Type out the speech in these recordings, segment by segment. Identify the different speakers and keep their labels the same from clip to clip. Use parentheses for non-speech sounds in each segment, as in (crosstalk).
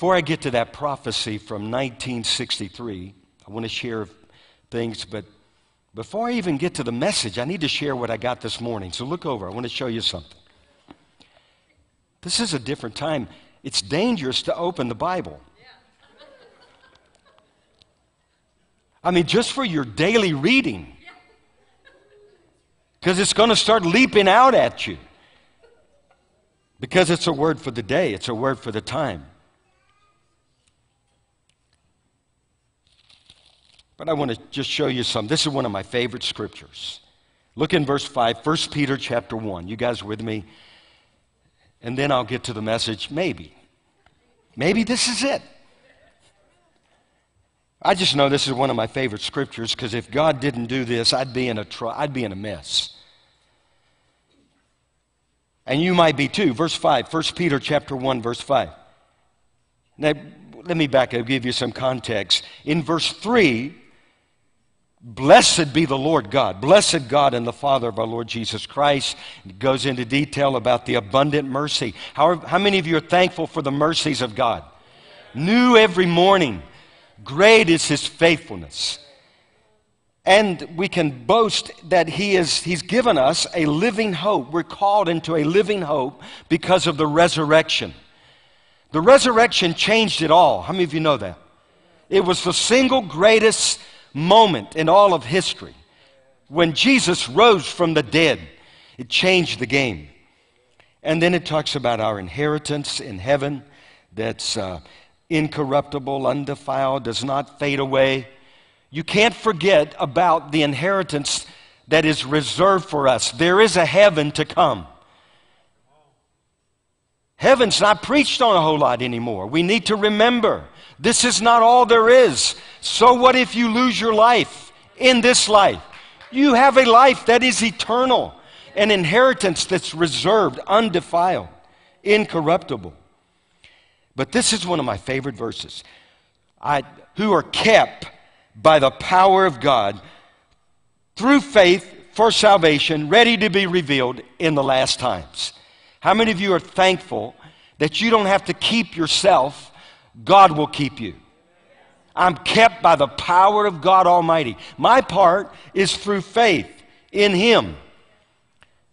Speaker 1: before I get to that prophecy from 1963, I want to share things, but before I even get to the message, I need to share what I got this morning. So look over. I want to show you something. This is a different time. It's dangerous to open the Bible. I mean, just for your daily reading, because it's going to start leaping out at you. Because it's a word for the day, it's a word for the time. But I want to just show you some. This is one of my favorite scriptures. Look in verse 5, 1 Peter chapter 1. You guys with me? And then I'll get to the message. Maybe. Maybe this is it. I just know this is one of my favorite scriptures because if God didn't do this, I'd be in a tr- I'd be in a mess. And you might be too. Verse 5, 1 Peter chapter 1 verse 5. Now let me back up give you some context. In verse 3, Blessed be the Lord God. Blessed God and the Father of our Lord Jesus Christ. It goes into detail about the abundant mercy. How, how many of you are thankful for the mercies of God? New every morning. Great is his faithfulness. And we can boast that he is, he's given us a living hope. We're called into a living hope because of the resurrection. The resurrection changed it all. How many of you know that? It was the single greatest moment in all of history. When Jesus rose from the dead, it changed the game. And then it talks about our inheritance in heaven that's uh, incorruptible, undefiled, does not fade away. You can't forget about the inheritance that is reserved for us. There is a heaven to come. Heaven's not preached on a whole lot anymore. We need to remember this is not all there is. So, what if you lose your life in this life? You have a life that is eternal, an inheritance that's reserved, undefiled, incorruptible. But this is one of my favorite verses. I, who are kept by the power of God through faith for salvation, ready to be revealed in the last times. How many of you are thankful that you don't have to keep yourself God will keep you. I'm kept by the power of God Almighty. My part is through faith in Him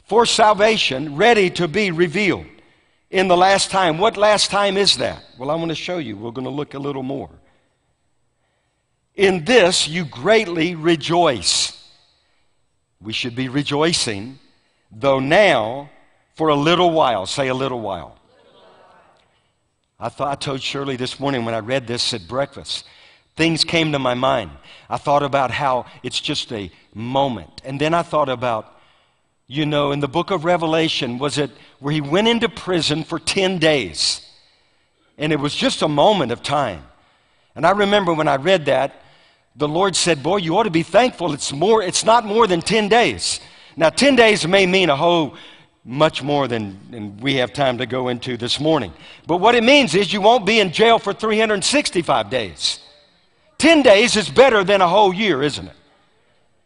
Speaker 1: for salvation, ready to be revealed in the last time. What last time is that? Well, I want to show you. We're going to look a little more. In this you greatly rejoice. We should be rejoicing, though now for a little while. Say a little while. I thought I told Shirley this morning when I read this at breakfast. Things came to my mind. I thought about how it's just a moment. And then I thought about, you know, in the book of Revelation, was it where he went into prison for 10 days? And it was just a moment of time. And I remember when I read that, the Lord said, Boy, you ought to be thankful. It's, more, it's not more than 10 days. Now, 10 days may mean a whole much more than, we have time to go into this morning. But what it means is you won't be in jail for 365 days. 10 days is better than a whole year, isn't it?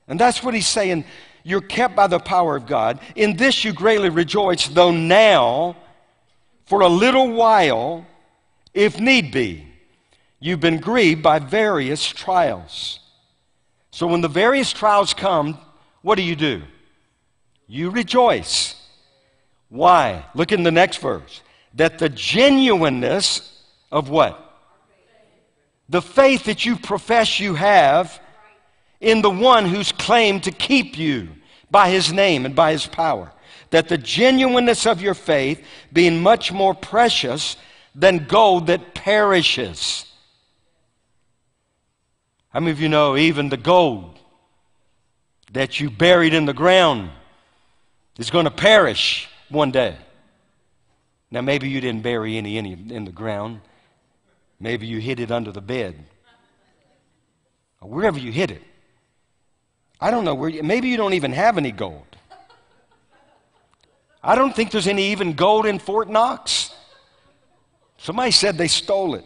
Speaker 1: And that's what he's saying. You're kept by the power of God. In this you greatly rejoice, though now, for a little while, if need be, you've been grieved by various trials. So when the various trials come, what do you do? You rejoice. Why? Look in the next verse. That the genuineness of what? The faith that you profess you have in the one who's claimed to keep you by his name and by his power. That the genuineness of your faith, being much more precious than gold that perishes. How many of you know even the gold that you buried in the ground is going to perish? One day. Now, maybe you didn't bury any, in the ground. Maybe you hid it under the bed. Or wherever you hid it. I don't know where you, maybe you don't even have any gold. I don't think there's any even gold in Fort Knox. Somebody said they stole it.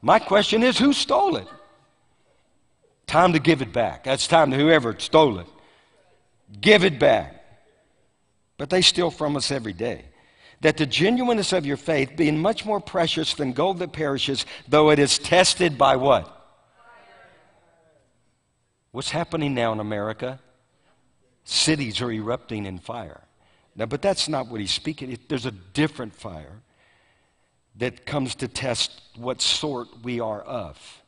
Speaker 1: My question is who stole it? Time to give it back. That's time to whoever stole it. Give it back but they steal from us every day. that the genuineness of your faith, being much more precious than gold that perishes, though it is tested by what? What's happening now in America? Cities are erupting in fire. Now, but that's not what he's speaking. There's a different fire that comes to test what sort we are of.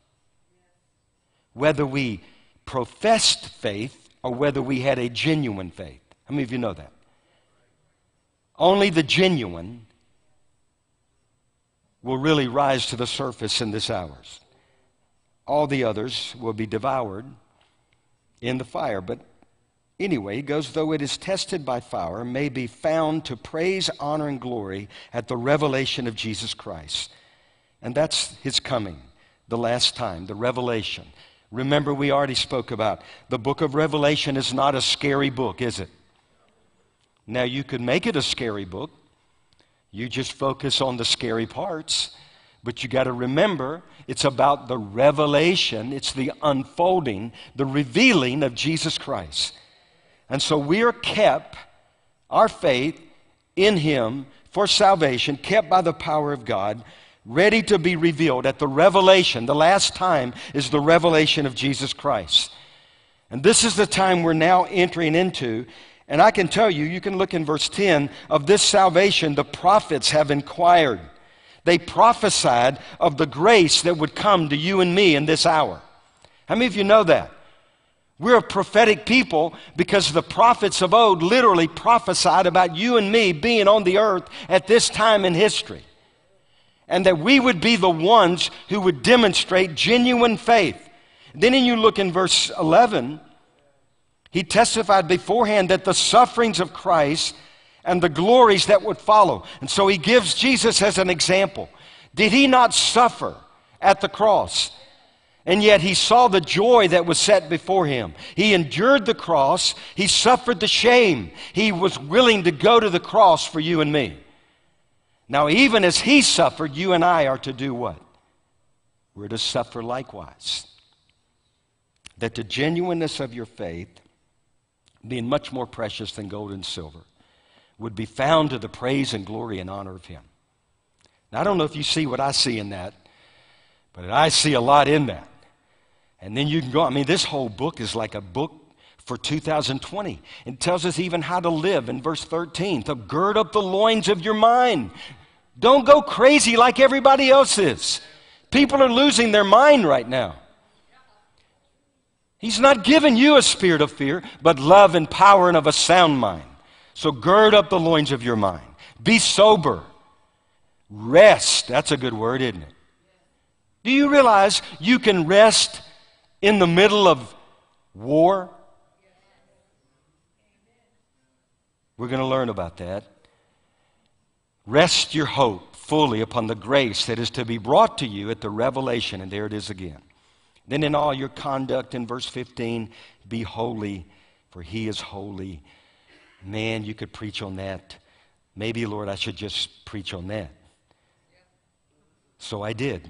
Speaker 1: Whether we professed faith or whether we had a genuine faith. How many of you know that? Only the genuine will really rise to the surface in this hours. All the others will be devoured in the fire. But anyway, he goes, though it is tested by fire, may be found to praise, honor, and glory at the revelation of Jesus Christ. And that's his coming, the last time, the revelation. Remember, we already spoke about the book of Revelation is not a scary book, is it? Now, you could make it a scary book. You just focus on the scary parts. But you got to remember, it's about the revelation, it's the unfolding, the revealing of Jesus Christ. And so we are kept, our faith in Him for salvation, kept by the power of God, ready to be revealed at the revelation. The last time is the revelation of Jesus Christ. And this is the time we're now entering into. And I can tell you, you can look in verse 10 of this salvation, the prophets have inquired. They prophesied of the grace that would come to you and me in this hour. How many of you know that? We're a prophetic people because the prophets of old literally prophesied about you and me being on the earth at this time in history. And that we would be the ones who would demonstrate genuine faith. Then, you look in verse 11, he testified beforehand that the sufferings of Christ and the glories that would follow. And so he gives Jesus as an example. Did he not suffer at the cross? And yet he saw the joy that was set before him. He endured the cross. He suffered the shame. He was willing to go to the cross for you and me. Now, even as he suffered, you and I are to do what? We're to suffer likewise. That the genuineness of your faith being much more precious than gold and silver, would be found to the praise and glory and honor of Him. Now, I don't know if you see what I see in that, but I see a lot in that. And then you can go, I mean, this whole book is like a book for 2020. It tells us even how to live in verse 13 to gird up the loins of your mind. Don't go crazy like everybody else is. People are losing their mind right now. He's not given you a spirit of fear, but love and power and of a sound mind. So gird up the loins of your mind. Be sober. Rest. That's a good word, isn't it? Do you realize you can rest in the middle of war? We're going to learn about that. Rest your hope fully upon the grace that is to be brought to you at the revelation, and there it is again. Then in all your conduct, in verse 15, be holy, for he is holy. Man, you could preach on that. Maybe, Lord, I should just preach on that. So I did.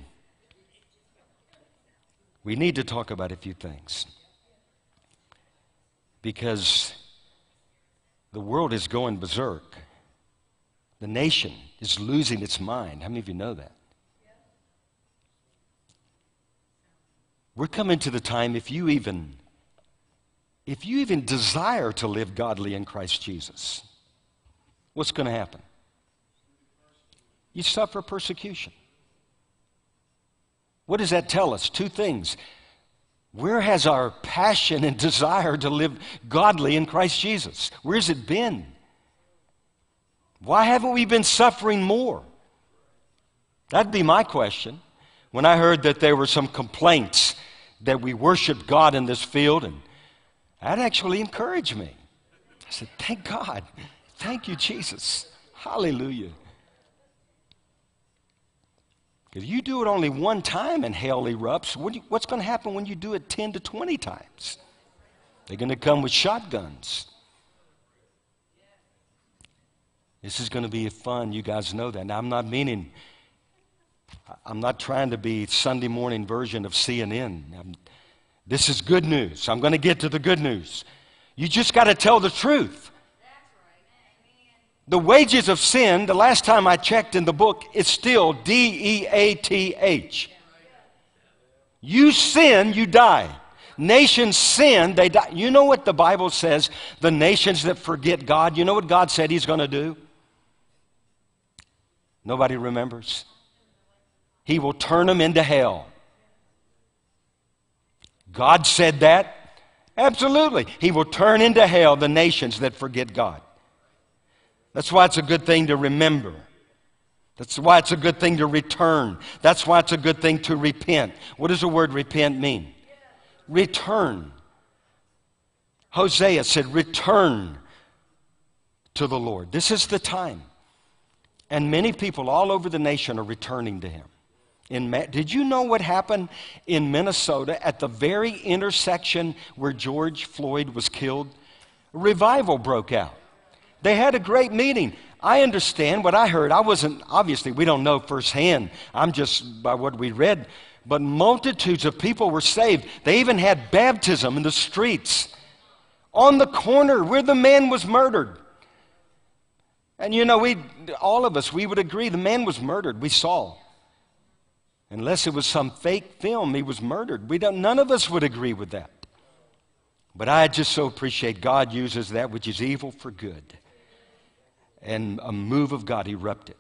Speaker 1: We need to talk about a few things. Because the world is going berserk. The nation is losing its mind. How many of you know that? We're coming to the time if you even if you even desire to live godly in Christ Jesus, what's going to happen? You suffer persecution. What does that tell us? Two things. Where has our passion and desire to live godly in Christ Jesus? Where's it been? Why haven't we been suffering more? That'd be my question. When I heard that there were some complaints that we worship God in this field, and that actually encouraged me. I said, Thank God. Thank you, Jesus. Hallelujah. If you do it only one time and hell erupts, what's going to happen when you do it 10 to 20 times? They're going to come with shotguns. This is going to be fun. You guys know that. Now, I'm not meaning I'm not trying to be Sunday morning version of CNN. I'm, this is good news. I'm going to get to the good news. You just got to tell the truth. The wages of sin, the last time I checked in the book, is still D E A T H. You sin, you die. Nations sin, they die. You know what the Bible says? The nations that forget God, you know what God said He's going to do? Nobody remembers. He will turn them into hell. God said that? Absolutely. He will turn into hell the nations that forget God. That's why it's a good thing to remember. That's why it's a good thing to return. That's why it's a good thing to repent. What does the word repent mean? Return. Hosea said, Return to the Lord. This is the time. And many people all over the nation are returning to Him. In, did you know what happened in Minnesota at the very intersection where George Floyd was killed? A revival broke out. They had a great meeting. I understand what I heard. I wasn't, obviously, we don't know firsthand. I'm just by what we read. But multitudes of people were saved. They even had baptism in the streets, on the corner where the man was murdered. And you know, we, all of us, we would agree the man was murdered. We saw. Unless it was some fake film, he was murdered. We don't, none of us would agree with that. But I just so appreciate God uses that which is evil for good. And a move of God erupted.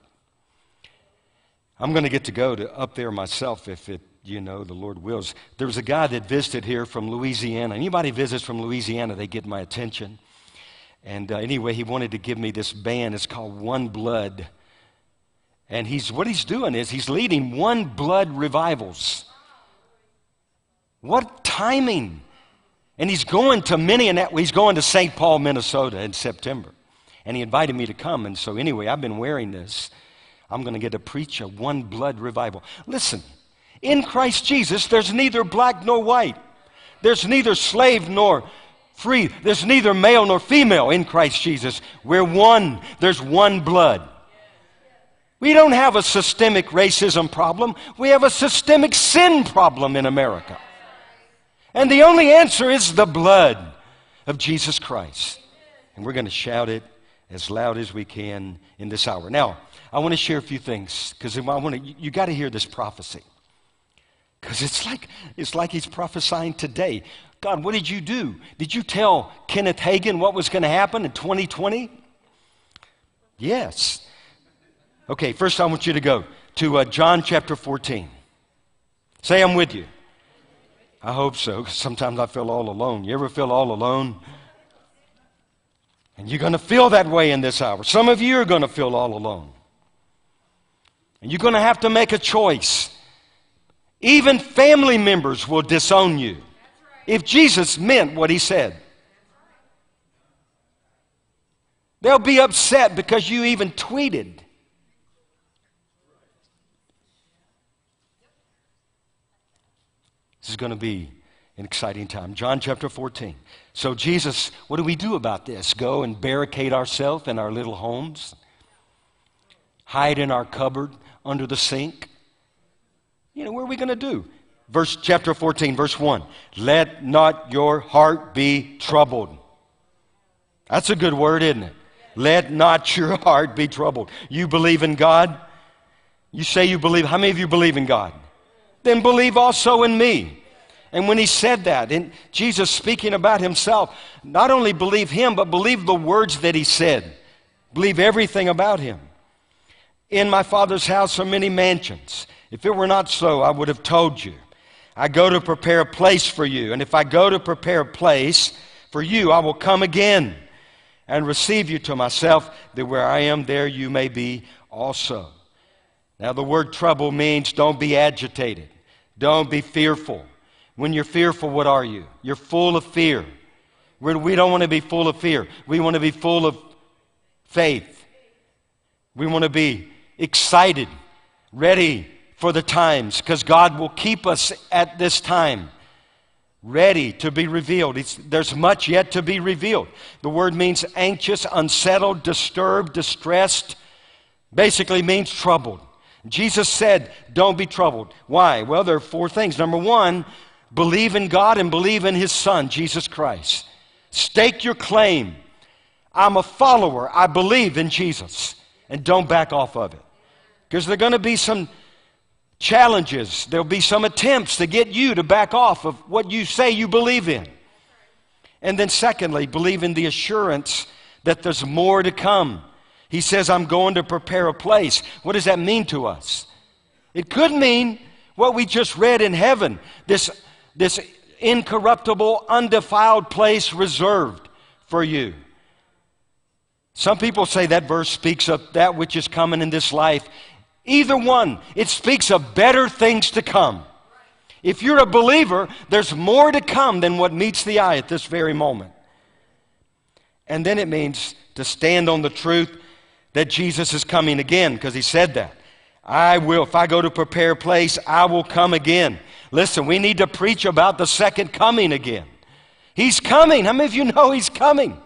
Speaker 1: I'm going to get to go to up there myself if it, you know, the Lord wills. There was a guy that visited here from Louisiana. Anybody visits from Louisiana, they get my attention. And uh, anyway, he wanted to give me this band. It's called One Blood. And he's, what he's doing is he's leading one blood revivals. What timing! And he's going to Minneapolis, he's going to St. Paul, Minnesota in September. And he invited me to come. And so, anyway, I've been wearing this. I'm going to get to preach a one blood revival. Listen, in Christ Jesus, there's neither black nor white, there's neither slave nor free, there's neither male nor female in Christ Jesus. We're one, there's one blood. We don't have a systemic racism problem. We have a systemic sin problem in America. And the only answer is the blood of Jesus Christ. And we're going to shout it as loud as we can in this hour. Now, I want to share a few things because I want to, you got to hear this prophecy. Because it's like, it's like he's prophesying today. God, what did you do? Did you tell Kenneth Hagin what was going to happen in 2020? Yes. Okay, first I want you to go to uh, John chapter 14. Say, I'm with you. I hope so, because sometimes I feel all alone. You ever feel all alone? And you're going to feel that way in this hour. Some of you are going to feel all alone. And you're going to have to make a choice. Even family members will disown you if Jesus meant what he said. They'll be upset because you even tweeted. This is going to be an exciting time. John chapter 14. So, Jesus, what do we do about this? Go and barricade ourselves in our little homes? Hide in our cupboard under the sink? You know, what are we going to do? Verse chapter 14, verse 1. Let not your heart be troubled. That's a good word, isn't it? Let not your (laughs) heart be troubled. You believe in God? You say you believe. How many of you believe in God? Then believe also in me. And when he said that, and Jesus speaking about himself, not only believe him, but believe the words that he said. Believe everything about him. In my Father's house are many mansions. If it were not so, I would have told you. I go to prepare a place for you. And if I go to prepare a place for you, I will come again and receive you to myself, that where I am, there you may be also. Now, the word trouble means don't be agitated. Don't be fearful. When you're fearful, what are you? You're full of fear. We do not want to be full of fear. We want to be full of faith. We want to be excited, ready for the times, because God will keep us at this time ready to be revealed. It's, there's much yet to be revealed. The word means anxious, unsettled, disturbed, distressed, basically means troubled. Jesus said, Don't be troubled. Why? Well, there are four things. Number one, believe in God and believe in His Son, Jesus Christ. Stake your claim. I'm a follower. I believe in Jesus. And don't back off of it. Because there are going to be some challenges, there'll be some attempts to get you to back off of what you say you believe in. And then, secondly, believe in the assurance that there's more to come. He says, I'm going to prepare a place. What does that mean to us? It could mean what we just read in heaven this, this incorruptible, undefiled place reserved for you. Some people say that verse speaks of that which is coming in this life. Either one, it speaks of better things to come. If you're a believer, there's more to come than what meets the eye at this very moment. And then it means to stand on the truth that Jesus is coming again, because he said that. I will, if I go to prepare a place, I will come again. Listen, we need to preach about the second coming again. He's coming. How many of you know he's coming?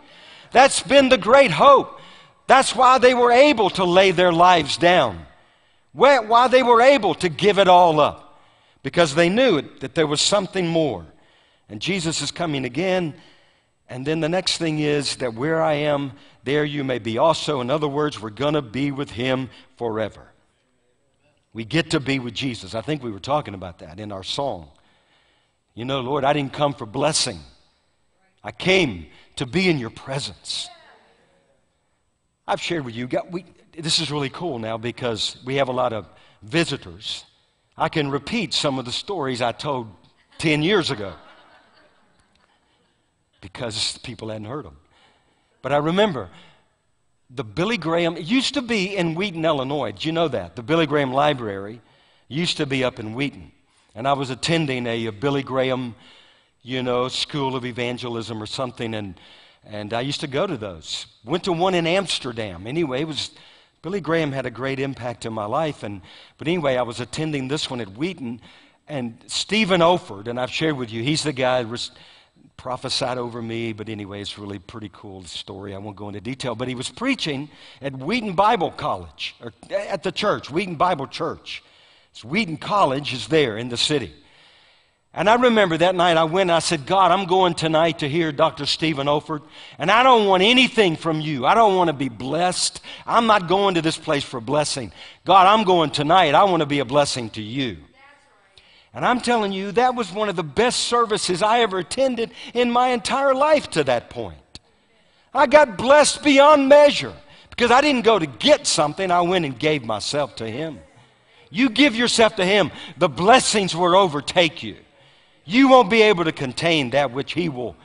Speaker 1: That's been the great hope. That's why they were able to lay their lives down. Why they were able to give it all up. Because they knew that there was something more. And Jesus is coming again. And then the next thing is that where I am, there you may be also. In other words, we're going to be with him forever. We get to be with Jesus. I think we were talking about that in our song. You know, Lord, I didn't come for blessing. I came to be in your presence. I've shared with you, we, this is really cool now because we have a lot of visitors. I can repeat some of the stories I told 10 years ago because (laughs) people hadn't heard them. But I remember the Billy Graham, it used to be in Wheaton, Illinois. Did you know that? The Billy Graham Library used to be up in Wheaton. And I was attending a, a Billy Graham you know, School of Evangelism or something, and, and I used to go to those. Went to one in Amsterdam. Anyway, it was Billy Graham had a great impact in my life, and but anyway, I was attending this one at Wheaton, and Stephen Olford, and I've shared with you, he's the guy prophesied over me, but anyway, it's really pretty cool story. I won't go into detail, but he was preaching at Wheaton Bible College, or at the church, Wheaton Bible Church. It's Wheaton College is there in the city. And I remember that night I went and I said, God, I'm going tonight to hear Dr. Stephen Olford, and I don't want anything from you. I don't want to be blessed. I'm not going to this place for blessing. God, I'm going tonight. I want to be a blessing to you. And I'm telling you, that was one of the best services I ever attended in my entire life to that point. I got blessed beyond measure because I didn't go to get something, I went and gave myself to Him. You give yourself to Him, the blessings will overtake you. You won't be able to contain that which He will,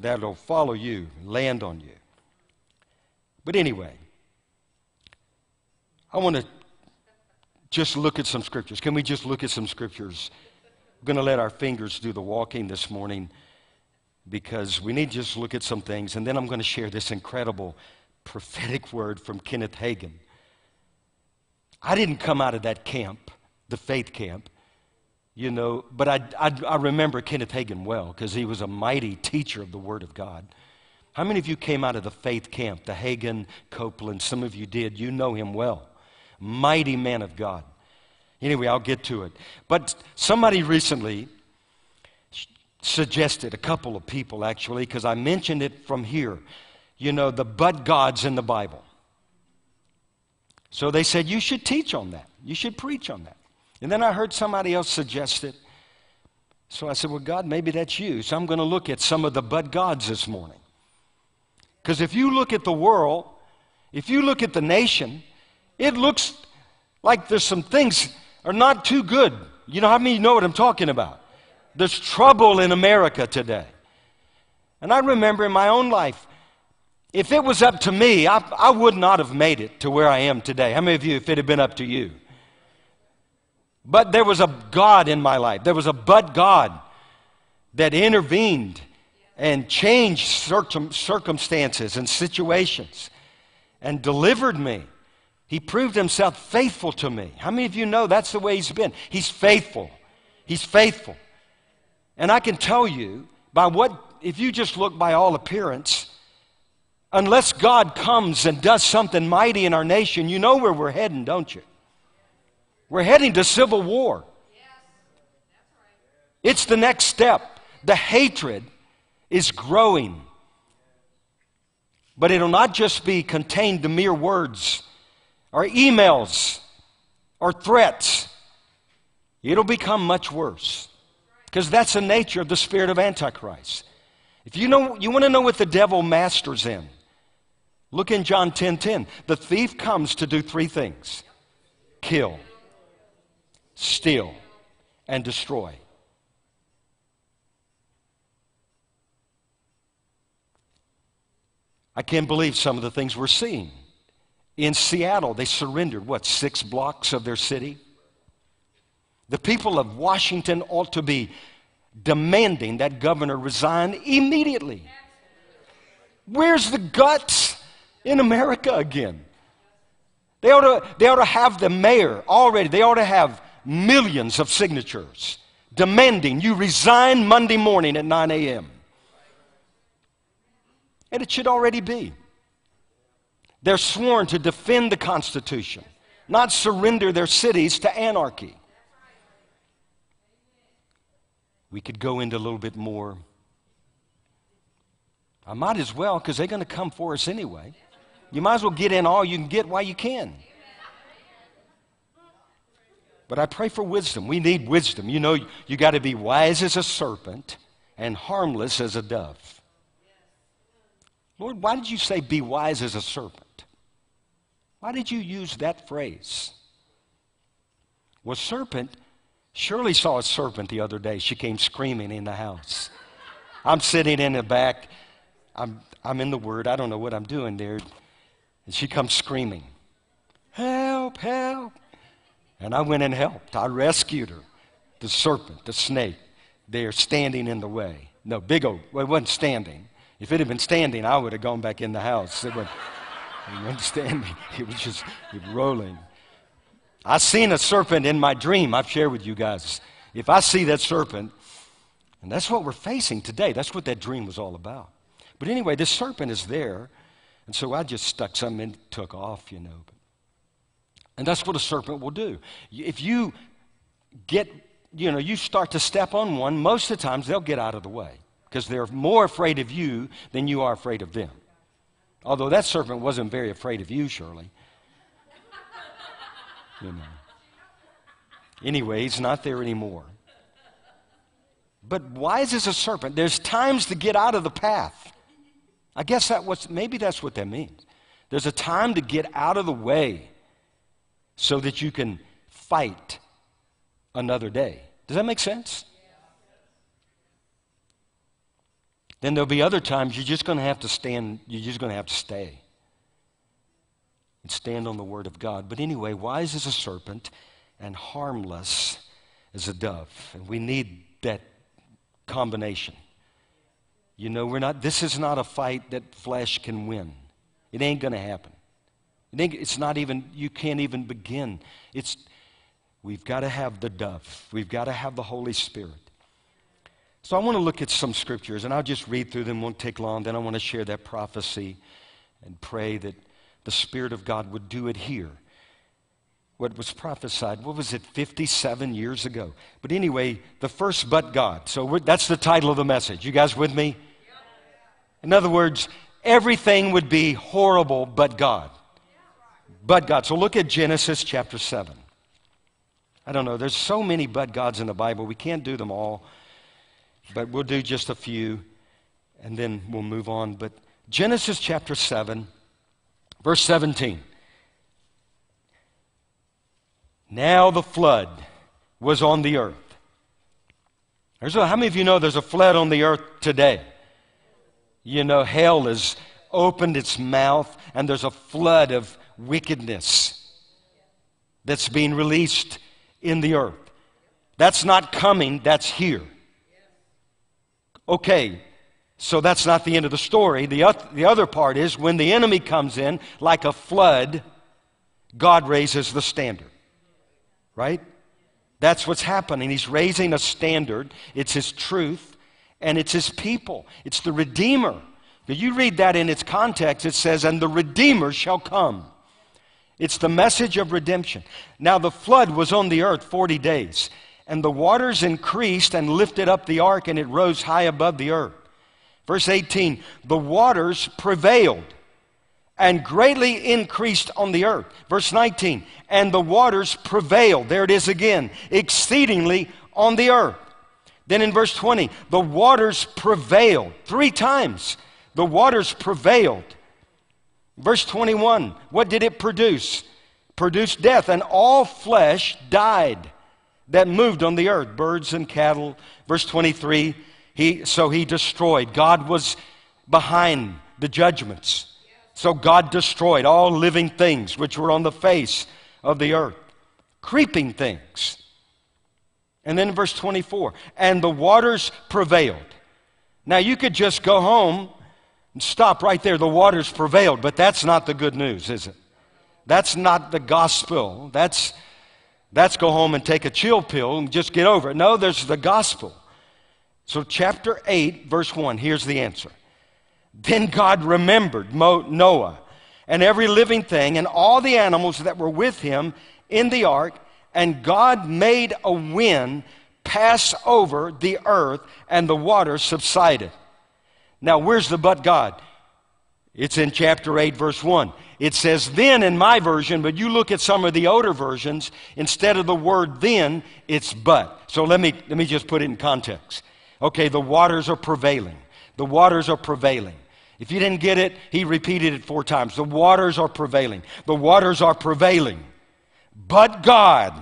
Speaker 1: that'll follow you, land on you. But anyway, I want to just look at some scriptures. Can we just look at some scriptures? I'm going to let our fingers do the walking this morning because we need to just look at some things. And then I'm going to share this incredible prophetic word from Kenneth Hagin. I didn't come out of that camp, the faith camp you know, but I, I, I remember Kenneth Hagin well because he was a mighty teacher of the Word of God. How many of you came out of the faith camp, the Hagin, Copeland? Some of you did. You know him well. Mighty man of God. Anyway, I'll get to it. But somebody recently suggested, a couple of people actually, because I mentioned it from here, you know, the but gods in the Bible. So they said, you should teach on that. You should preach on that. And then I heard somebody else suggest it. So I said, Well, God, maybe that's you. So I'm going to look at some of the but gods this morning. Because if you look at the world, if you look at the nation, it looks like there's some things are not too good. You know how I many you know what I'm talking about? There's trouble in America today. And I remember in my own life, if it was up to me, I, I would not have made it to where I am today. How many of you, if it had been up to you? But there was a God in my life. There was a but God that intervened and changed circumstances and situations and delivered me. He proved himself faithful to me. How many of you know that's the way he's been? He's faithful. He's faithful. And I can tell you by what, if you just look by all appearance, unless God comes and does something mighty in our nation, you know where we're heading, don't you? We're heading to civil war. It's the next step. The hatred is growing. But it'll not just be contained to mere words or emails or threats. It'll become much worse because that's the nature of the spirit of Antichrist. If you, know, you want to know what the devil masters in, look in John 10 10. The thief comes to do three things kill, steal, and destroy. I can't believe some of the things we're seeing. In Seattle, they surrendered, what, six blocks of their city? The people of Washington ought to be demanding that governor resign immediately. Where's the guts in America again? They ought, to, they ought to have the mayor already, they ought to have millions of signatures demanding you resign Monday morning at 9 a.m. And it should already be. They're sworn to defend the Constitution, not surrender their cities to anarchy. We could go into a little bit more. I might as well because they're going to come for us anyway. You might as well get in all you can get while you can. But I pray for wisdom. We need wisdom. You know, you got to be wise as a serpent and harmless as a dove. Lord, why did you say, be wise as a serpent? Why did you use that phrase? Well, serpent, Shirley saw a serpent the other day. She came screaming in the house. I'm sitting in the back. I'm, I'm in the Word. I don't know what I'm doing there. And she comes screaming, Help, help. And I went and helped. I rescued her. The serpent, the snake, they are standing in the way. No, big old, well, it wasn't standing. If it had been standing, I would have gone back in the house. It, it understand me? (laughs) it was just rolling. I seen a serpent in my dream. I've shared with you guys. If I see that serpent, and that's what we're facing today, that's what that dream was all about. But anyway, this serpent is there, and so I just stuck something and took off, you know. And that's what a serpent will do. If you get, you know, you start to step on one, most of the times they'll get out of the way because they're more afraid of you than you are afraid of them. Although that serpent wasn't very afraid of you, Shirley. You know. Anyway, he's not there anymore. But wise as a serpent, there's times to get out of the path. I guess that was maybe that's what that means. There's a time to get out of the way so that you can fight another day. Does that make sense? Then there'll be other times you're just going to have to stand, you're just going to have to stay and stand on the Word of God. But anyway, wise as a serpent and harmless as a dove. And we need that combination. You know, we're not, this is not a fight that flesh can win. It ain't going to happen. It it's not even, you can't even begin. It's, we've got to have the dove. We've got to have the Holy Spirit. So I want to look at some scriptures, and I'll just read through them, won't take long. Then I want to share that prophecy and pray that the Spirit of God would do it here. What was prophesied, what was it, 57 years ago? But anyway, the first but God. So that's the title of the message. You guys with me? In other words, everything would be horrible but God. But God. So look at Genesis chapter 7. I don't know, there's so many but gods in the Bible, we can't do them all but we'll do just a few and then we'll move on. But Genesis chapter 7, verse 17. Now the flood was on the earth. There's a, how many of you know there's a flood on the earth today? You know, hell has opened its mouth and there's a flood of wickedness that's being released in the earth. That's not coming, that's here. Okay, so that's not the end of the story. The, the other part is when the enemy comes in like a flood, God raises the standard. Right? That's what's happening. He's raising a standard. It's His truth and it's His people. It's the Redeemer. You read that in its context, it says, and the Redeemer shall come. It's the message of redemption. Now, the flood was on the earth 40 days. And the waters increased and lifted up the ark, and it rose high above the earth. Verse 18 The waters prevailed. and greatly increased on the earth. Verse 19, and the waters prevailed. There it is again, exceedingly on the earth. Then in verse 20, the waters prevailed. Three times the waters prevailed. Verse 21, what did it produce? Produced death, and all flesh died that moved on the earth, birds and cattle. Verse 23, he, so he destroyed. God was behind the judgments. So God destroyed all living things which were on the face of the earth, creeping things. And then verse 24, and the waters prevailed. Now you could just go home and stop right there. The waters prevailed, but that's not the good news, is it? That's not the gospel. That's, that's go home and take a chill pill and just get over it. No, there's the gospel. So, chapter 8, verse 1, here's the answer. Then God remembered Noah and every living thing and all the animals that were with him in the ark, and God made a wind pass over the earth, and the water subsided. Now, where's the but God? It's in chapter 8, verse 1. It says then in my version, but you look at some of the older versions, instead of the word then, it's but. So let me, let me just put it in context. Okay, the waters are prevailing. The waters are prevailing. If you didn't get it, he repeated it four times. The waters are prevailing. The waters are prevailing. But God,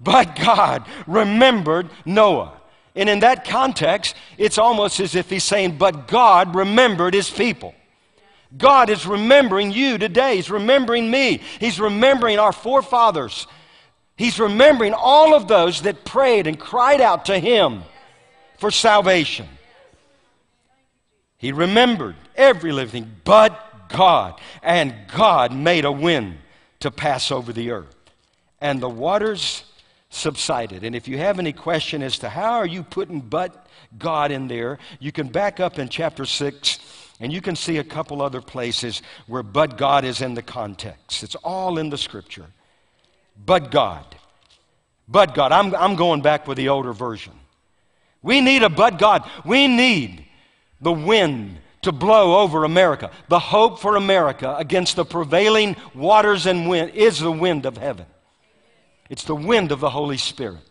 Speaker 1: but God remembered Noah. And in that context, it's almost as if he's saying, But God remembered his people. God is remembering you today. He's remembering me. He's remembering our forefathers. He's remembering all of those that prayed and cried out to him for salvation. He remembered every living but God. And God made a wind to pass over the earth. And the waters subsided. And if you have any question as to how are you putting but God in there, you can back up in chapter 6 and you can see a couple other places where but God is in the context. It's all in the scripture. But God. But God. I'm, I'm going back with the older version. We need a but God. We need the wind to blow over America. The hope for America against the prevailing waters and wind is the wind of heaven. It's the wind of the Holy Spirit.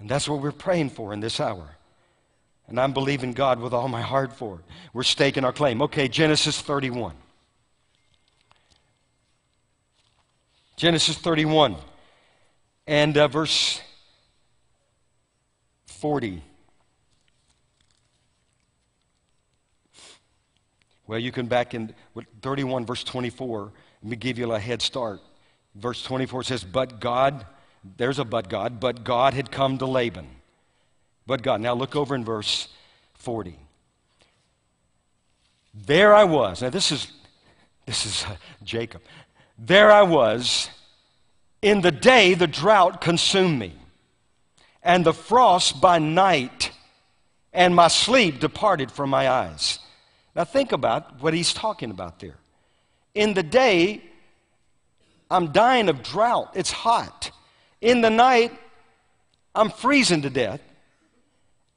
Speaker 1: And that's what we're praying for in this hour. And I'm believing God with all my heart for it. We're staking our claim. Okay, Genesis 31. Genesis 31 and uh, verse 40. Well, you can back in 31, verse 24. Let me give you a head start. Verse 24 says, But God, there's a but God, but God had come to Laban. But God. Now look over in verse 40. There I was. Now this is this is uh, Jacob. There I was in the day the drought consumed me, and the frost by night, and my sleep departed from my eyes. Now, think about what he's talking about there. In the day, I'm dying of drought, it's hot. In the night, I'm freezing to death,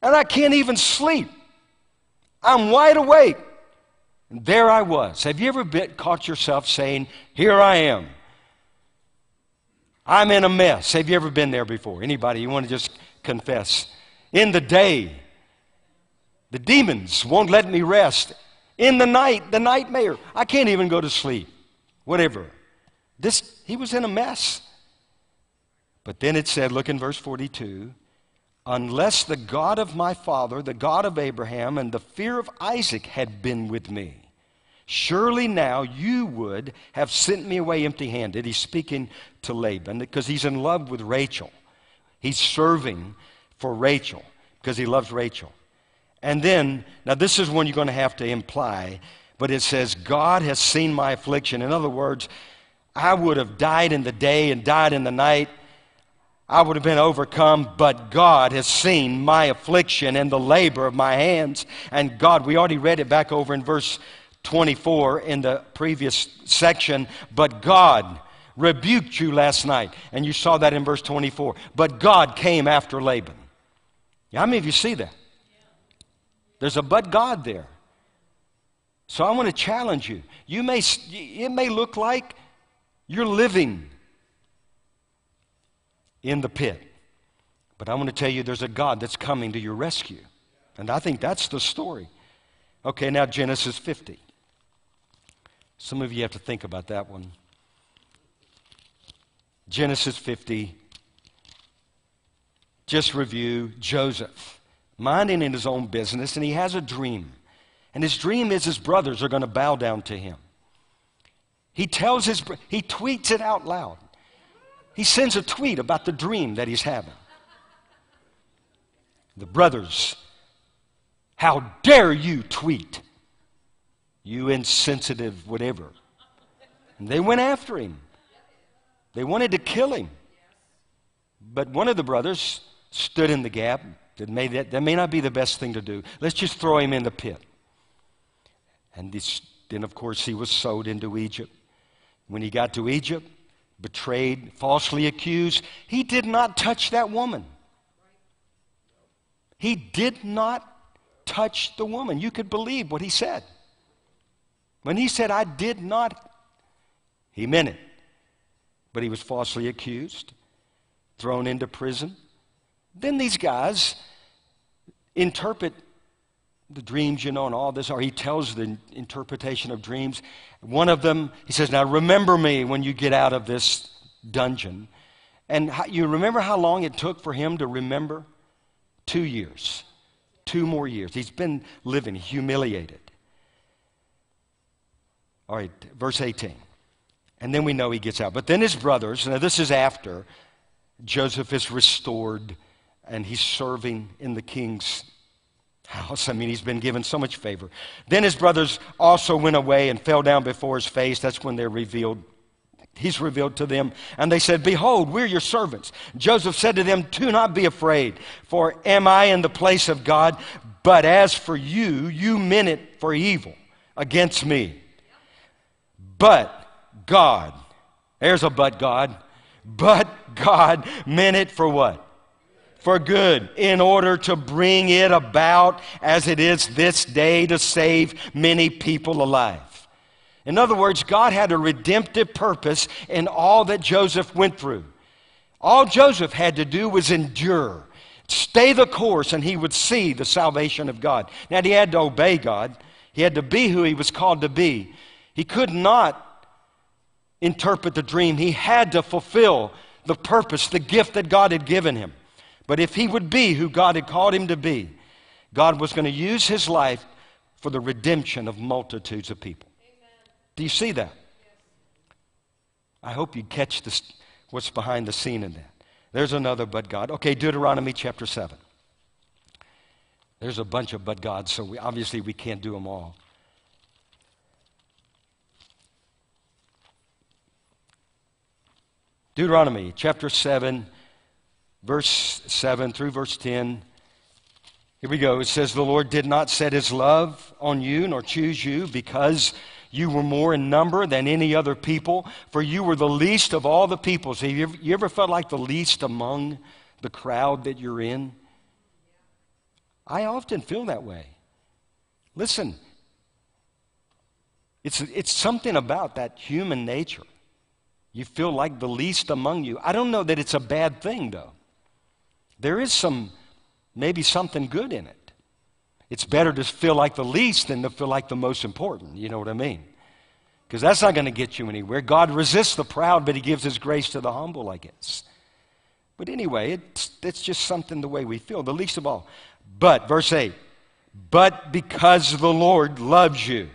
Speaker 1: and I can't even sleep. I'm wide awake. And there I was. Have you ever been, caught yourself saying, Here I am? I'm in a mess. Have you ever been there before? Anybody? You want to just confess? In the day, the demons won't let me rest in the night, the nightmare. I can't even go to sleep. Whatever. This, he was in a mess. But then it said, look in verse 42 unless the God of my father, the God of Abraham, and the fear of Isaac had been with me, surely now you would have sent me away empty handed. He's speaking to Laban because he's in love with Rachel. He's serving for Rachel because he loves Rachel. And then, now this is one you're going to have to imply, but it says, God has seen my affliction. In other words, I would have died in the day and died in the night. I would have been overcome, but God has seen my affliction and the labor of my hands. And God, we already read it back over in verse 24 in the previous section, but God rebuked you last night. And you saw that in verse 24. But God came after Laban. How many of you see that? There's a but God there. So I want to challenge you. You may, it may look like you're living in the pit. But I want to tell you there's a God that's coming to your rescue. And I think that's the story. Okay, now Genesis 50. Some of you have to think about that one. Genesis 50. Just review Joseph, minding in his own business, and he has a dream. And his dream is his brothers are going to bow down to him. He tells his, he tweets it out loud. He sends a tweet about the dream that he's having. The brothers, how dare you tweet? You insensitive whatever. And they went after him. They wanted to kill him. But one of the brothers stood in the gap. That may, that, that may not be the best thing to do. Let's just throw him in the pit. And this, then, of course, he was sold into Egypt. When he got to Egypt, betrayed, falsely accused, he did not touch that woman. He did not touch the woman. You could believe what he said. When he said, I did not, he meant it. But he was falsely accused, thrown into prison. Then these guys interpret the dreams, you know, and all this, or he tells the interpretation of dreams. One of them, he says, Now remember me when you get out of this dungeon. And how, you remember how long it took for him to remember? Two years. Two more years. He's been living humiliated. All right, verse 18. And then we know he gets out. But then his brothers, now this is after Joseph is restored and he's serving in the king's house. I mean, he's been given so much favor. Then his brothers also went away and fell down before his face. That's when they're revealed. He's revealed to them. And they said, Behold, we're your servants. Joseph said to them, Do not be afraid, for am I in the place of God? But as for you, you meant it for evil against me. But God, there's a but God, but God meant it for what? For good in order to bring it about as it is this day to save many people alive. In other words, God had a redemptive purpose in all that Joseph went through. All Joseph had to do was endure, stay the course, and he would see the salvation of God. Now, he had to obey God, he had to be who he was called to be. He could not interpret the dream, he had to fulfill the purpose, the gift that God had given him. But if he would be who God had called him to be, God was going to use his life for the redemption of multitudes of people. Amen. Do you see that? Yes. I hope you catch this, what's behind the scene in that. There's another but God. Okay, Deuteronomy chapter 7. There's a bunch of but gods, so we, obviously we can't do them all. Deuteronomy chapter 7 verse 7 through verse 10. Here we go. It says, The Lord did not set his love on you nor choose you because you were more in number than any other people, for you were the least of all the peoples. Have you ever, you ever felt like the least among the crowd that you're in? I often feel that way. Listen, it's, it's something about that human nature. You feel like the least among you. I don't know that it's a bad thing, though. There is some, maybe something good in it. It's better to feel like the least than to feel like the most important. You know what I mean? Because that's not going to get you anywhere. God resists the proud, but He gives His grace to the humble, I guess. But anyway, it's, it's just something the way we feel, the least of all. But, verse 8, but because the Lord loves you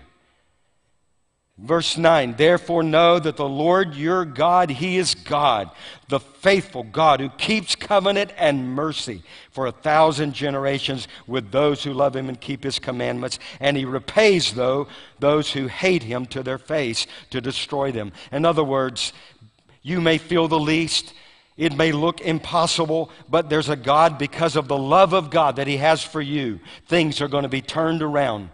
Speaker 1: Verse 9, therefore know that the Lord your God, He is God, the faithful God who keeps covenant and mercy for a thousand generations with those who love Him and keep His commandments. And He repays, though, those who hate Him to their face to destroy them. In other words, you may feel the least. It may look impossible, but there's a God because of the love of God that He has for you. Things are going to be turned around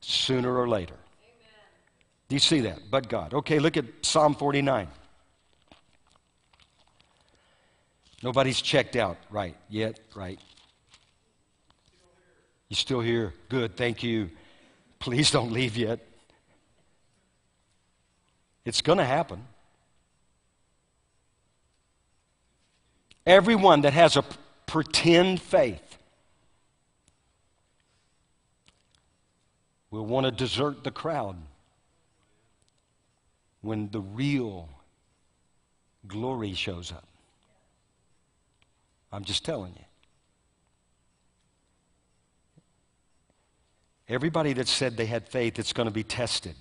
Speaker 1: sooner or later. Do you see that? But God. Okay, look at Psalm 49. Nobody's checked out right yet, right? You still here? Good, thank you. Please don't leave yet. It's going to happen. Everyone that has a pretend faith will want to desert the crowd when the real glory shows up. I'm just telling you. Everybody that said they had faith, it's going to be tested.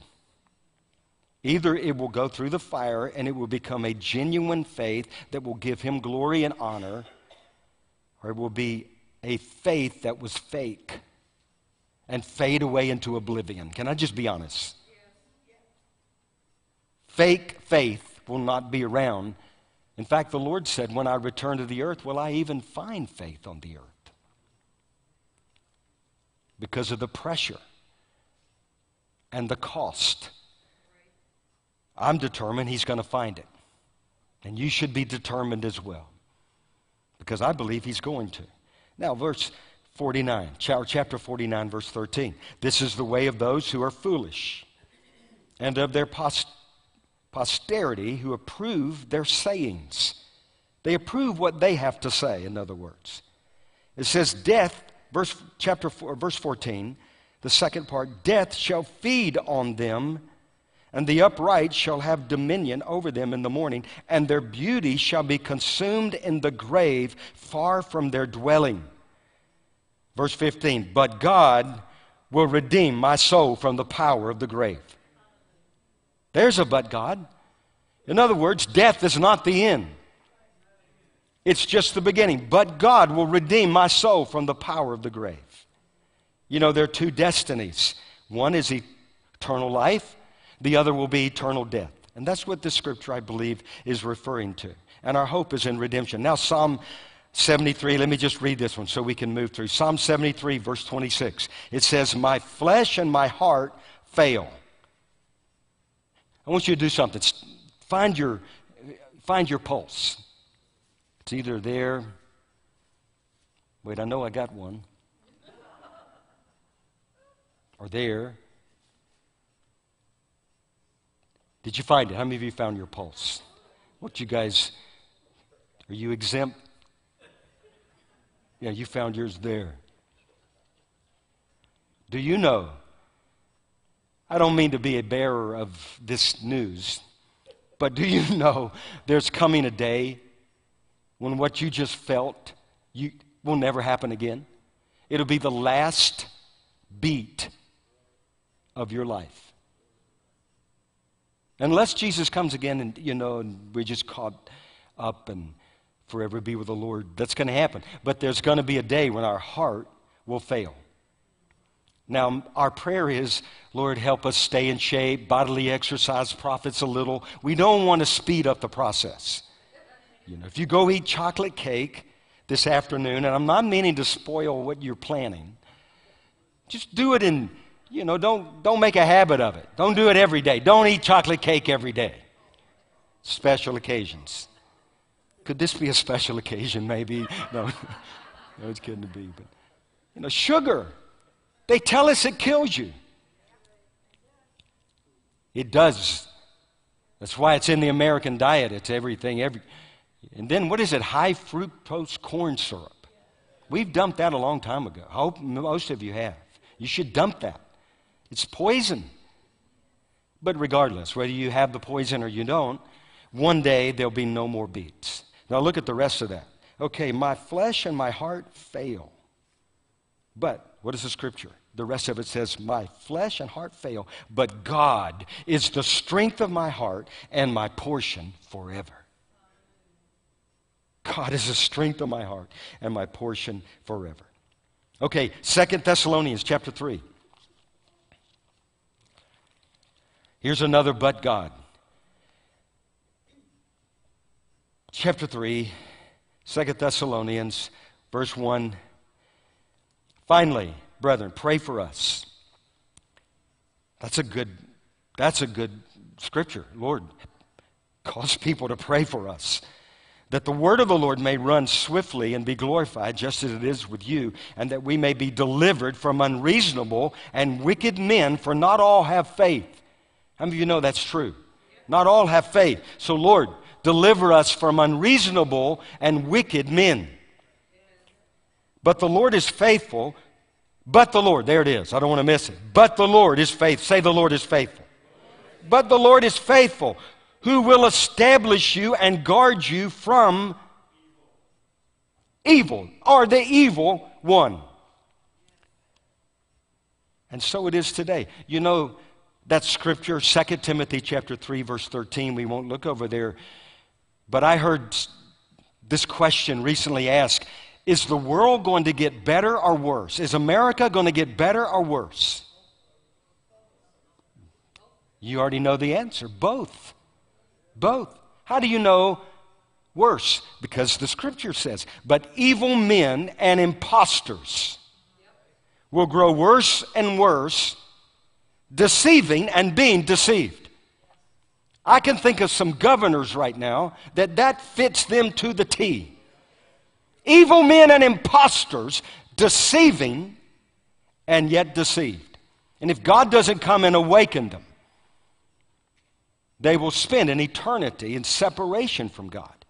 Speaker 1: Either it will go through the fire and it will become a genuine faith that will give him glory and honor, or it will be a faith that was fake and fade away into oblivion. Can I just be honest? Fake faith will not be around. In fact, the Lord said, When I return to the earth, will I even find faith on the earth? Because of the pressure and the cost I'm determined he's going to find it. And you should be determined as well. Because I believe he's going to. Now, verse 49, chapter 49, verse 13. This is the way of those who are foolish, and of their posterity who approve their sayings. They approve what they have to say, in other words. It says, Death, verse, chapter 4, verse 14, the second part, death shall feed on them and the upright shall have dominion over them in the morning, and their beauty shall be consumed in the grave, far from their dwelling. Verse 15, but God will redeem my soul from the power of the grave. There's a but God. In other words, death is not the end. It's just the beginning. But God will redeem my soul from the power of the grave. You know, there are two destinies. One is eternal life, the other will be eternal death. And that's what the scripture, I believe, is referring to. And our hope is in redemption. Now, Psalm 73, let me just read this one so we can move through. Psalm 73, verse 26. It says, My flesh and my heart fail. I want you to do something. Find your, find your pulse. It's either there. Wait, I know I got one. Or there. Did you find it? How many of you found your pulse? What you guys, are you exempt? Yeah, you found yours there. Do you know? I don't mean to be a bearer of this news, but do you (laughs) know there's coming a day when what you just felt you, will never happen again? It'll be the last beat of your life. Unless Jesus comes again and, you know, and we're just caught up and forever be with the Lord, that's going to happen. But there's going to be a day when our heart will fail. Now, our prayer is, Lord, help us stay in shape, bodily exercise profits a little. We don't want to speed up the process. You know, if you go eat chocolate cake this afternoon, and I'm not meaning to spoil what you're planning, just do it in you know, don't, don't make a habit of it. Don't do it every day. Don't eat chocolate cake every day. Special occasions. Could this be a special occasion, maybe? (laughs) No, (laughs) no it's getting to be. But, you know, sugar. They tell us it kills you. It does. That's why it's in the American diet. It's everything. Every, and then what is it? High fructose corn syrup. We've dumped that a long time ago. I hope most of you have. You should dump that. It's poison. But regardless, whether you have the poison or you don't, one day there'll be no more beats. Now look at the rest of that. Okay, my flesh and my heart fail. But what is the scripture? The rest of it says, My flesh and heart fail, but God is the strength of my heart and my portion forever. God is the strength of my heart and my portion forever. Okay, Second Thessalonians chapter 3. Here's another but God. Chapter 3, 2 Thessalonians, verse 1. Finally, brethren, pray for us. That's a good, that's a good scripture. Lord, cause people to pray for us. that the word of the Lord may run swiftly and be glorified, just as it is with you, and that we may be delivered from unreasonable and wicked men, for not all have faith. How many of you know that's true? Not all have faith. So, Lord, deliver us from unreasonable and wicked men. But the Lord is faithful. But the Lord, there it is. I don't want to miss it. But the Lord is faithful. Say, the Lord is faithful. But the Lord is faithful, who will establish you and guard you from evil, or the evil one. And so it is today. You know, that scripture, 2 Timothy chapter 3, verse 13, we won't look over there. But I heard this question recently asked Is the world going to get better or worse? Is America going to get better or worse? You already know the answer both. Both. How do you know worse? Because the scripture says, But evil men and impostors will grow worse and worse, deceiving and being deceived. I can think of some governors right now that that fits them to the T. Evil men and impostors deceiving and yet deceived. And if God doesn't come and awaken them, they will spend an eternity in separation from God.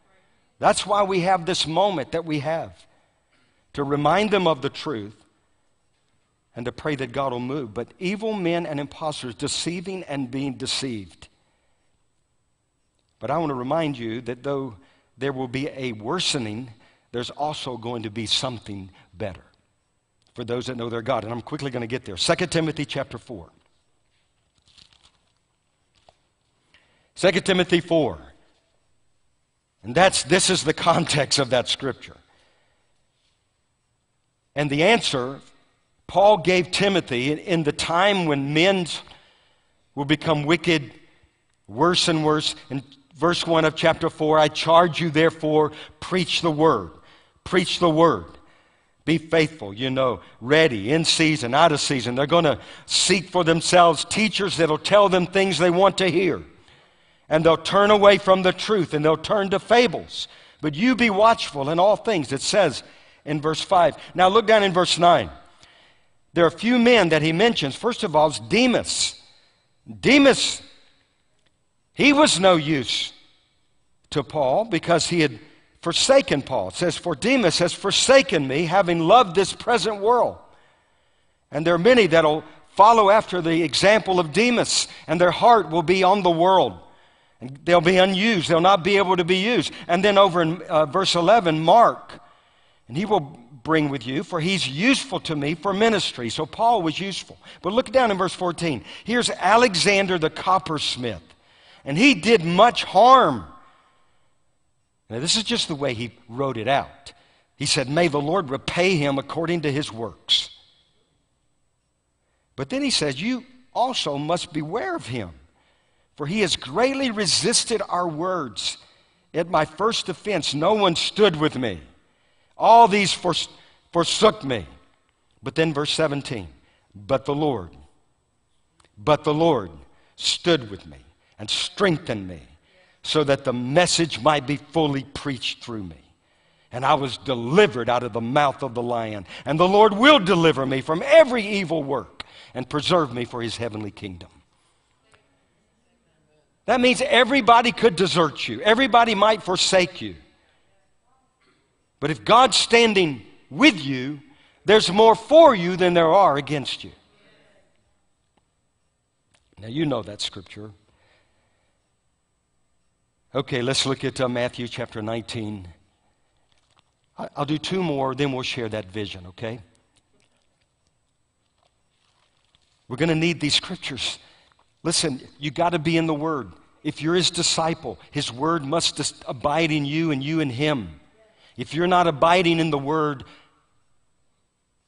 Speaker 1: That's why we have this moment that we have to remind them of the truth and to pray that God will move. But evil men and impostors deceiving and being deceived. But I want to remind you that though there will be a worsening, there's also going to be something better for those that know their God. And I'm quickly going to get there. 2 Timothy chapter 4. 2 Timothy 4. And that's this is the context of that scripture. And the answer Paul gave Timothy in the time when men will become wicked, worse and worse. In verse 1 of chapter 4, I charge you, therefore, preach the word. Preach the word. Be faithful, you know, ready, in season, out of season. They're going to seek for themselves teachers that'll tell them things they want to hear. And they'll turn away from the truth and they'll turn to fables. But you be watchful in all things, it says in verse 5. Now look down in verse 9. There are a few men that he mentions. First of all, is Demas. Demas he was no use to Paul because he had forsaken Paul. It says, For Demas has forsaken me, having loved this present world. And there are many that'll follow after the example of Demas, and their heart will be on the world. And they'll be unused. They'll not be able to be used. And then over in uh, verse 11, Mark, and he will bring with you, for he's useful to me for ministry. So Paul was useful. But look down in verse 14. Here's Alexander the coppersmith and he did much harm. Now, this is just the way he wrote it out. He said, May the Lord repay him according to his works. But then he says, You also must beware of him, for he has greatly resisted our words. At my first offense, no one stood with me. All these forsook me. But then, verse 17, but the Lord, but the Lord stood with me and strengthened me so that the message might be fully preached through me. And I was delivered out of the mouth of the lion. And the Lord will deliver me from every evil work and preserve me for his heavenly kingdom. That means everybody could desert you, everybody might forsake you. But if God's standing with you, there's more for you than there are against you. Now, you know that scripture. Okay, let's look at uh, Matthew chapter 19. I'll do two more, then we'll share that vision, okay? We're going to need these scriptures. Listen, you got to be in the Word. If you're His disciple, His Word must abide in you and you in Him. If you're not abiding in the Word,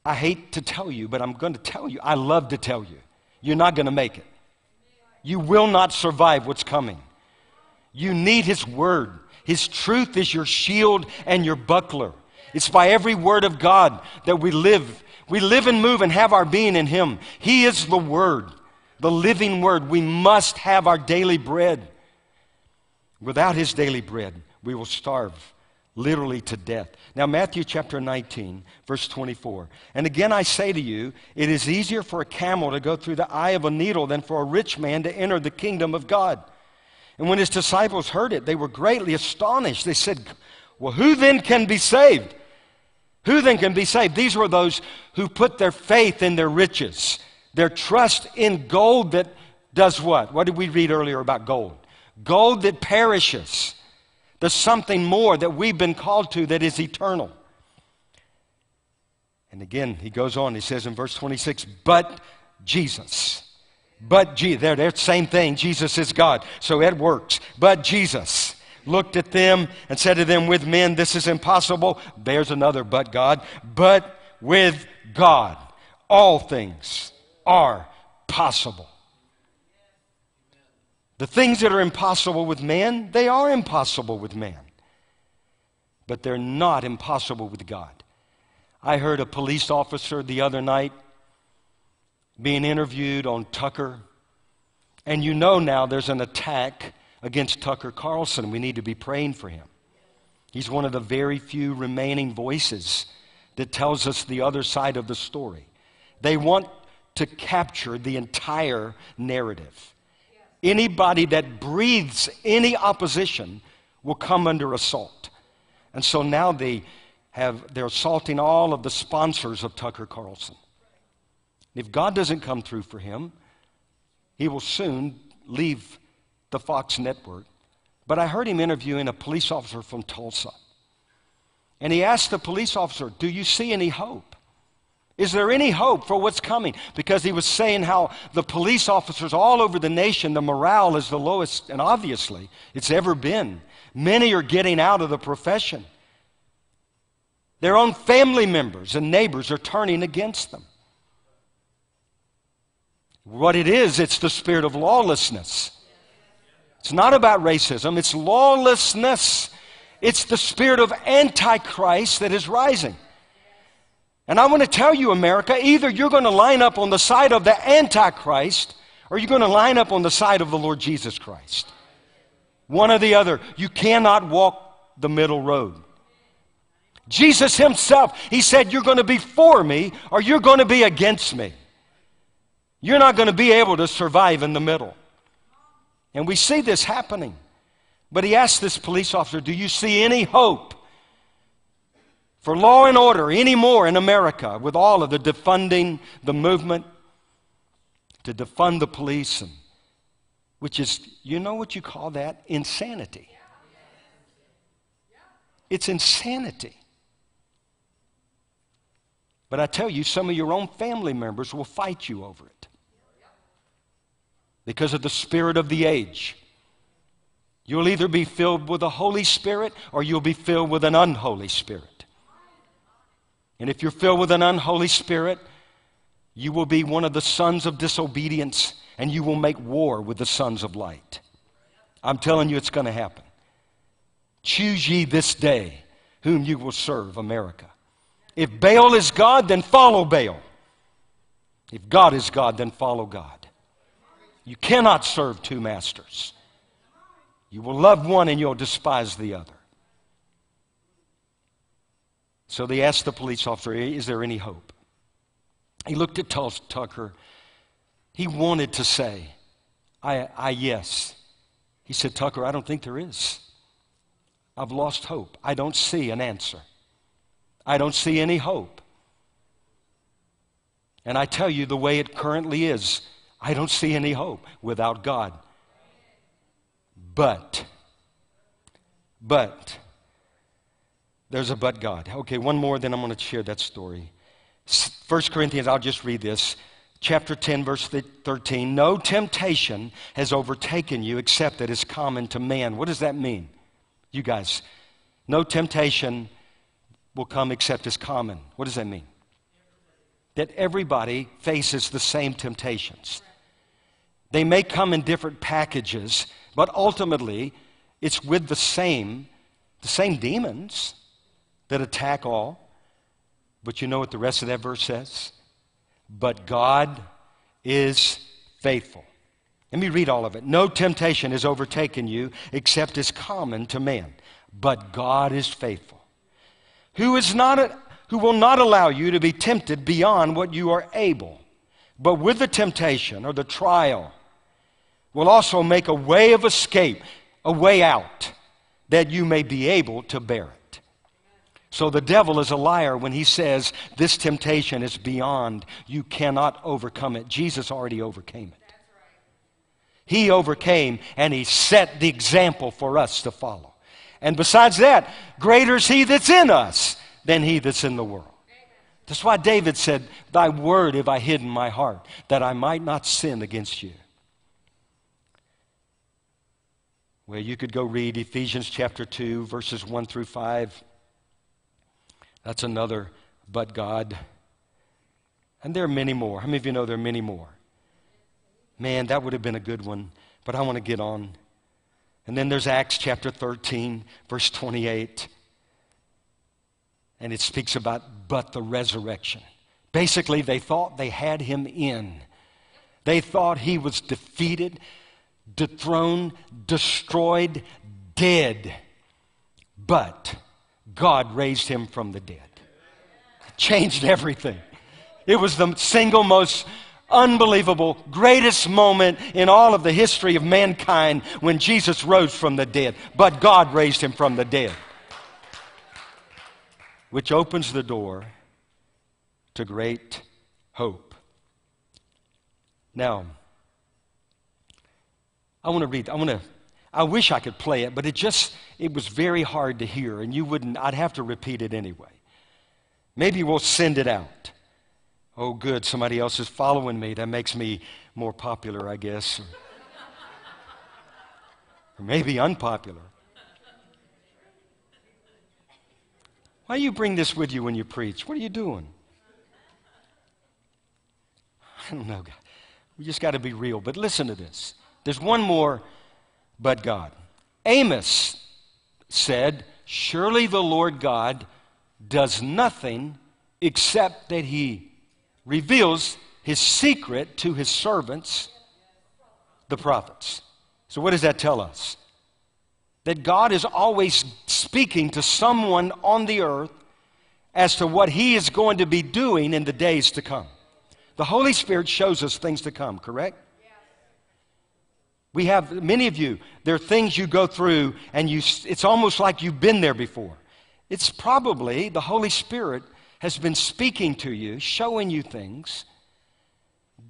Speaker 1: I hate to tell you, but I'm going to tell you. I love to tell you. You're not going to make it. You will not survive what's coming. You need His Word. His truth is your shield and your buckler. It's by every word of God that we live. We live and move and have our being in Him. He is the Word, the living Word. We must have our daily bread. Without His daily bread, we will starve literally to death. Now, Matthew chapter 19, verse 24. And again, I say to you, it is easier for a camel to go through the eye of a needle than for a rich man to enter the kingdom of God. And when his disciples heard it, they were greatly astonished. They said, Well, who then can be saved? Who then can be saved? These were those who put their faith in their riches, their trust in gold that does what? What did we read earlier about gold? Gold that perishes there's something more that we've been called to that is eternal. And again, he goes on, he says in verse 26, but Jesus. But Jesus, there, there, same thing. Jesus is God. So it works. But Jesus looked at them and said to them, With men this is impossible. There's another but God. But with God, all things are possible. The things that are impossible with man, they are impossible with man. But they're not impossible with God. I heard a police officer the other night being interviewed on Tucker. And you know now there's an attack against Tucker Carlson. We need to be praying for him. He's one of the very few remaining voices that tells us the other side of the story. They want to capture the entire narrative. Anybody that breathes any opposition will come under assault. And so now they have, they're assaulting all of the sponsors of Tucker Carlson. If God doesn't come through for him, he will soon leave the Fox network. But I heard him interviewing a police officer from Tulsa. And he asked the police officer, Do you see any hope? Is there any hope for what's coming? Because he was saying how the police officers all over the nation, the morale is the lowest, and obviously it's ever been. Many are getting out of the profession. Their own family members and neighbors are turning against them. What it is, it's the spirit of lawlessness. It's not about racism, it's lawlessness. It's the spirit of Antichrist that is rising. And I want to tell you, America, either you're going to line up on the side of the Antichrist or you're going to line up on the side of the Lord Jesus Christ. One or the other. You cannot walk the middle road. Jesus himself, he said, You're going to be for me or you're going to be against me. You're not going to be able to survive in the middle. And we see this happening. But he asked this police officer, Do you see any hope for law and order anymore in America with all of the defunding the movement to defund the police, and, which is, you know what you call that? Insanity. It's insanity. But I tell you, some of your own family members will fight you over it because of the spirit of the age. You'll either be filled with the Holy Spirit or you'll be filled with an unholy spirit. And if you're filled with an unholy spirit, you will be one of the sons of disobedience and you will make war with the sons of light. I'm telling you, it's going to happen. Choose ye this day whom you will serve, America. If Baal is God, then follow Baal. If God is God, then follow God. You cannot serve two masters. You will love one and you'll despise the other. So they asked the police officer, Is there any hope? He looked at Tucker. He wanted to say, I, I, yes. He said, Tucker, I don't think there is. I've lost hope. I don't see an answer. I don't see any hope. And I tell you, the way it currently is, I don't see any hope without God. But, but, there's a but God. Okay, one more, then I'm going to share that story. 1 Corinthians, I'll just read this. Chapter 10, verse 13. No temptation has overtaken you except that is common to man. What does that mean? You guys, no temptation will come except as common. What does that mean? That everybody faces the same temptations. They may come in different packages, but ultimately it's with the same, the same demons, that attack all. But you know what the rest of that verse says? But God is faithful. Let me read all of it. No temptation has overtaken you except is common to man. but God is faithful, who is not a, who will not allow you to be tempted beyond what you are able, but with the temptation or the trial will also make a way of escape, a way out, that you may be able to bear it. So the devil is a liar when he says this temptation is beyond, you cannot overcome it. Jesus already overcame it. He overcame and he set the example for us to follow. And besides that, greater is he that's in us than he that's in the world. That's why David said, Thy word have I hid in my heart, that I might not sin against you. Well, you could go read Ephesians chapter 2, verses 1 through 5. That's another, but God. And there are many more. How many of you know there are many more? Man, that would have been a good one, but I want to get on. And then there's Acts chapter 13, verse 28. And it speaks about but the resurrection. Basically, they thought they had him in. They thought he was defeated, dethroned, destroyed, dead. But God raised him from the dead. Changed everything. It was the single most unbelievable, greatest moment in all of the history of mankind when Jesus rose from the dead. But God raised him from the dead, which opens the door to great hope. Now, I want to read, I want to. I wish I could play it, but it just, it was very hard to hear, and you wouldn't, I'd have to repeat it anyway. Maybe we'll send it out. Oh, good, somebody else is following me. That makes me more popular, I guess. or maybe unpopular. Why do you bring this with you when you preach? What are you doing? I don't know. God. We just got to be real. But listen to this. There's one more, but God. Amos said, Surely the Lord God does nothing except that he reveals his secret to his servants, the prophets. So, what does that tell us? That God is always speaking to someone on the earth as to what he is going to be doing in the days to come. The Holy Spirit shows us things to come, correct? We have, many of you, there are things you go through and you, it's almost like you've been there before. It's probably the Holy Spirit has been speaking to you, showing you things,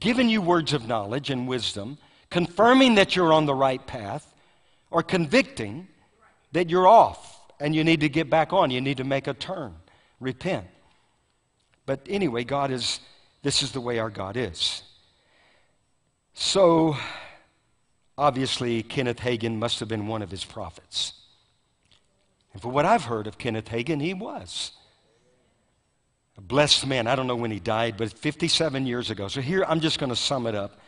Speaker 1: giving you words of knowledge and wisdom, confirming that you're on the right path, or convicting that you're off and you need to get back on. You need to make a turn, repent. But anyway, God is, this is the way our God is. So, obviously, Kenneth Hagin must have been one of his prophets. And for what I've heard of Kenneth Hagin, he was. A blessed man. I don't know when he died, but 57 years ago. So here, I'm just going to sum it up.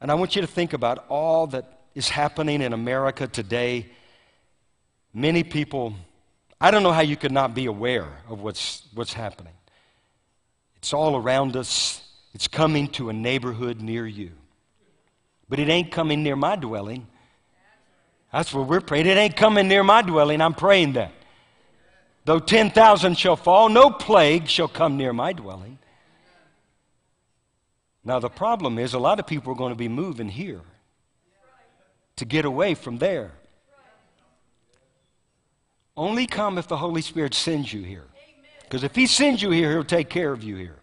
Speaker 1: And I want you to think about all that is happening in America today. Many people, I don't know how you could not be aware of what's, what's happening. It's all around us, it's coming to a neighborhood near you. But it ain't coming near my dwelling. That's what we're praying. It ain't coming near my dwelling. I'm praying that. Though 10,000 shall fall, no plague shall come near my dwelling. Now, the problem is a lot of people are going to be moving here to get away from there. Only come if the Holy Spirit sends you here. Because if He sends you here, He'll take care of you here.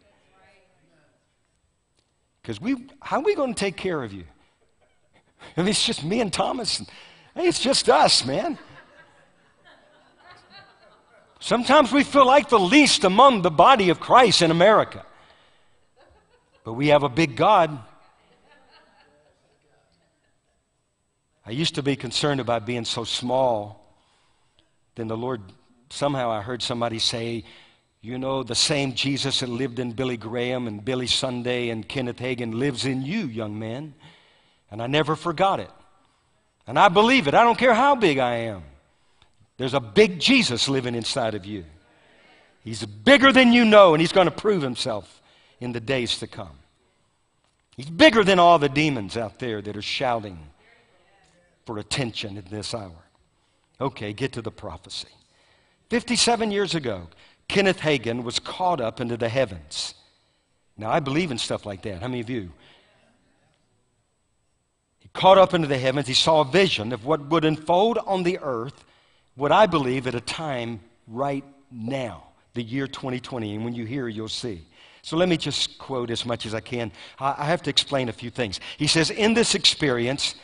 Speaker 1: Because we, how are we going to take care of you? Mean, it's just me and Thomas. hey, it's just us, man. Sometimes we feel like the least among the body of Christ in America. But we have a big God. I used to be concerned about being so small. Then the Lord, somehow I heard somebody say, you know, the same Jesus that lived in Billy Graham and Billy Sunday and Kenneth Hagin lives in you, young man. And I never forgot it. And I believe it. I don't care how big I am. There's a big Jesus living inside of you. He's bigger than you know, and he's going to prove himself in the days to come. He's bigger than all the demons out there that are shouting for attention in this hour. Okay, get to the prophecy. 57 years ago, Kenneth Hagin was caught up into the heavens. Now, I believe in stuff like that. How many of you? Caught up into the heavens. He saw a vision of what would unfold on the earth, what I believe at a time right now, the year 2020. And when you hear, you'll see. So let me just quote as much as I can. I have to explain a few things. He says, In this experience,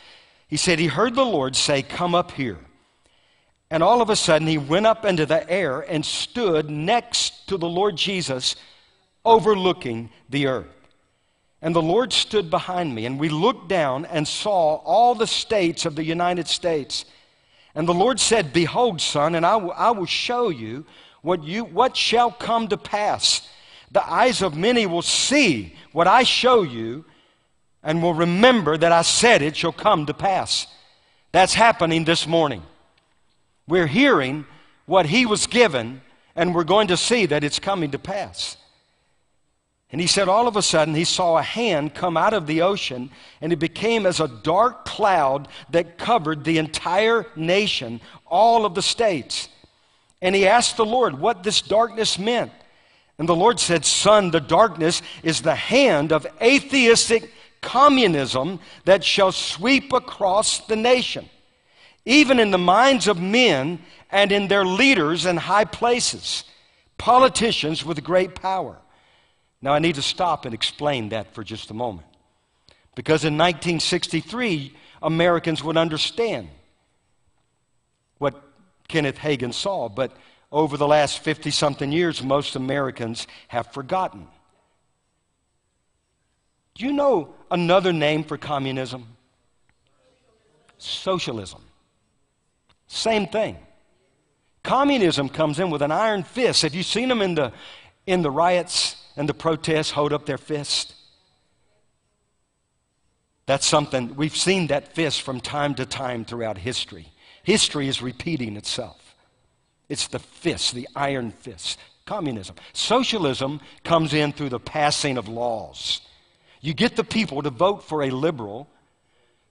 Speaker 1: he said he heard the Lord say, Come up here. And all of a sudden, he went up into the air and stood next to the Lord Jesus, overlooking the earth. And the Lord stood behind me, and we looked down and saw all the states of the United States. And the Lord said, Behold, son, and I, w- I will show you what, you what shall come to pass. The eyes of many will see what I show you, and will remember that I said it shall come to pass. That's happening this morning. We're hearing what he was given, and we're going to see that it's coming to pass. And he said, all of a sudden, he saw a hand come out of the ocean, and it became as a dark cloud that covered the entire nation, all of the states. And he asked the Lord what this darkness meant. And the Lord said, Son, the darkness is the hand of atheistic communism that shall sweep across the nation even in the minds of men and in their leaders in high places, politicians with great power. Now, I need to stop and explain that for just a moment. Because in 1963, Americans would understand what Kenneth Hagin saw, but over the last 50 something years, most Americans have forgotten. Do you know another name for communism? Socialism. Same thing. Communism comes in with an iron fist. Have you seen them in the, in the riots and the protests hold up their fist? That's something, we've seen that fist from time to time throughout history. History is repeating itself. It's the fist, the iron fist. Communism. Socialism comes in through the passing of laws. You get the people to vote for a liberal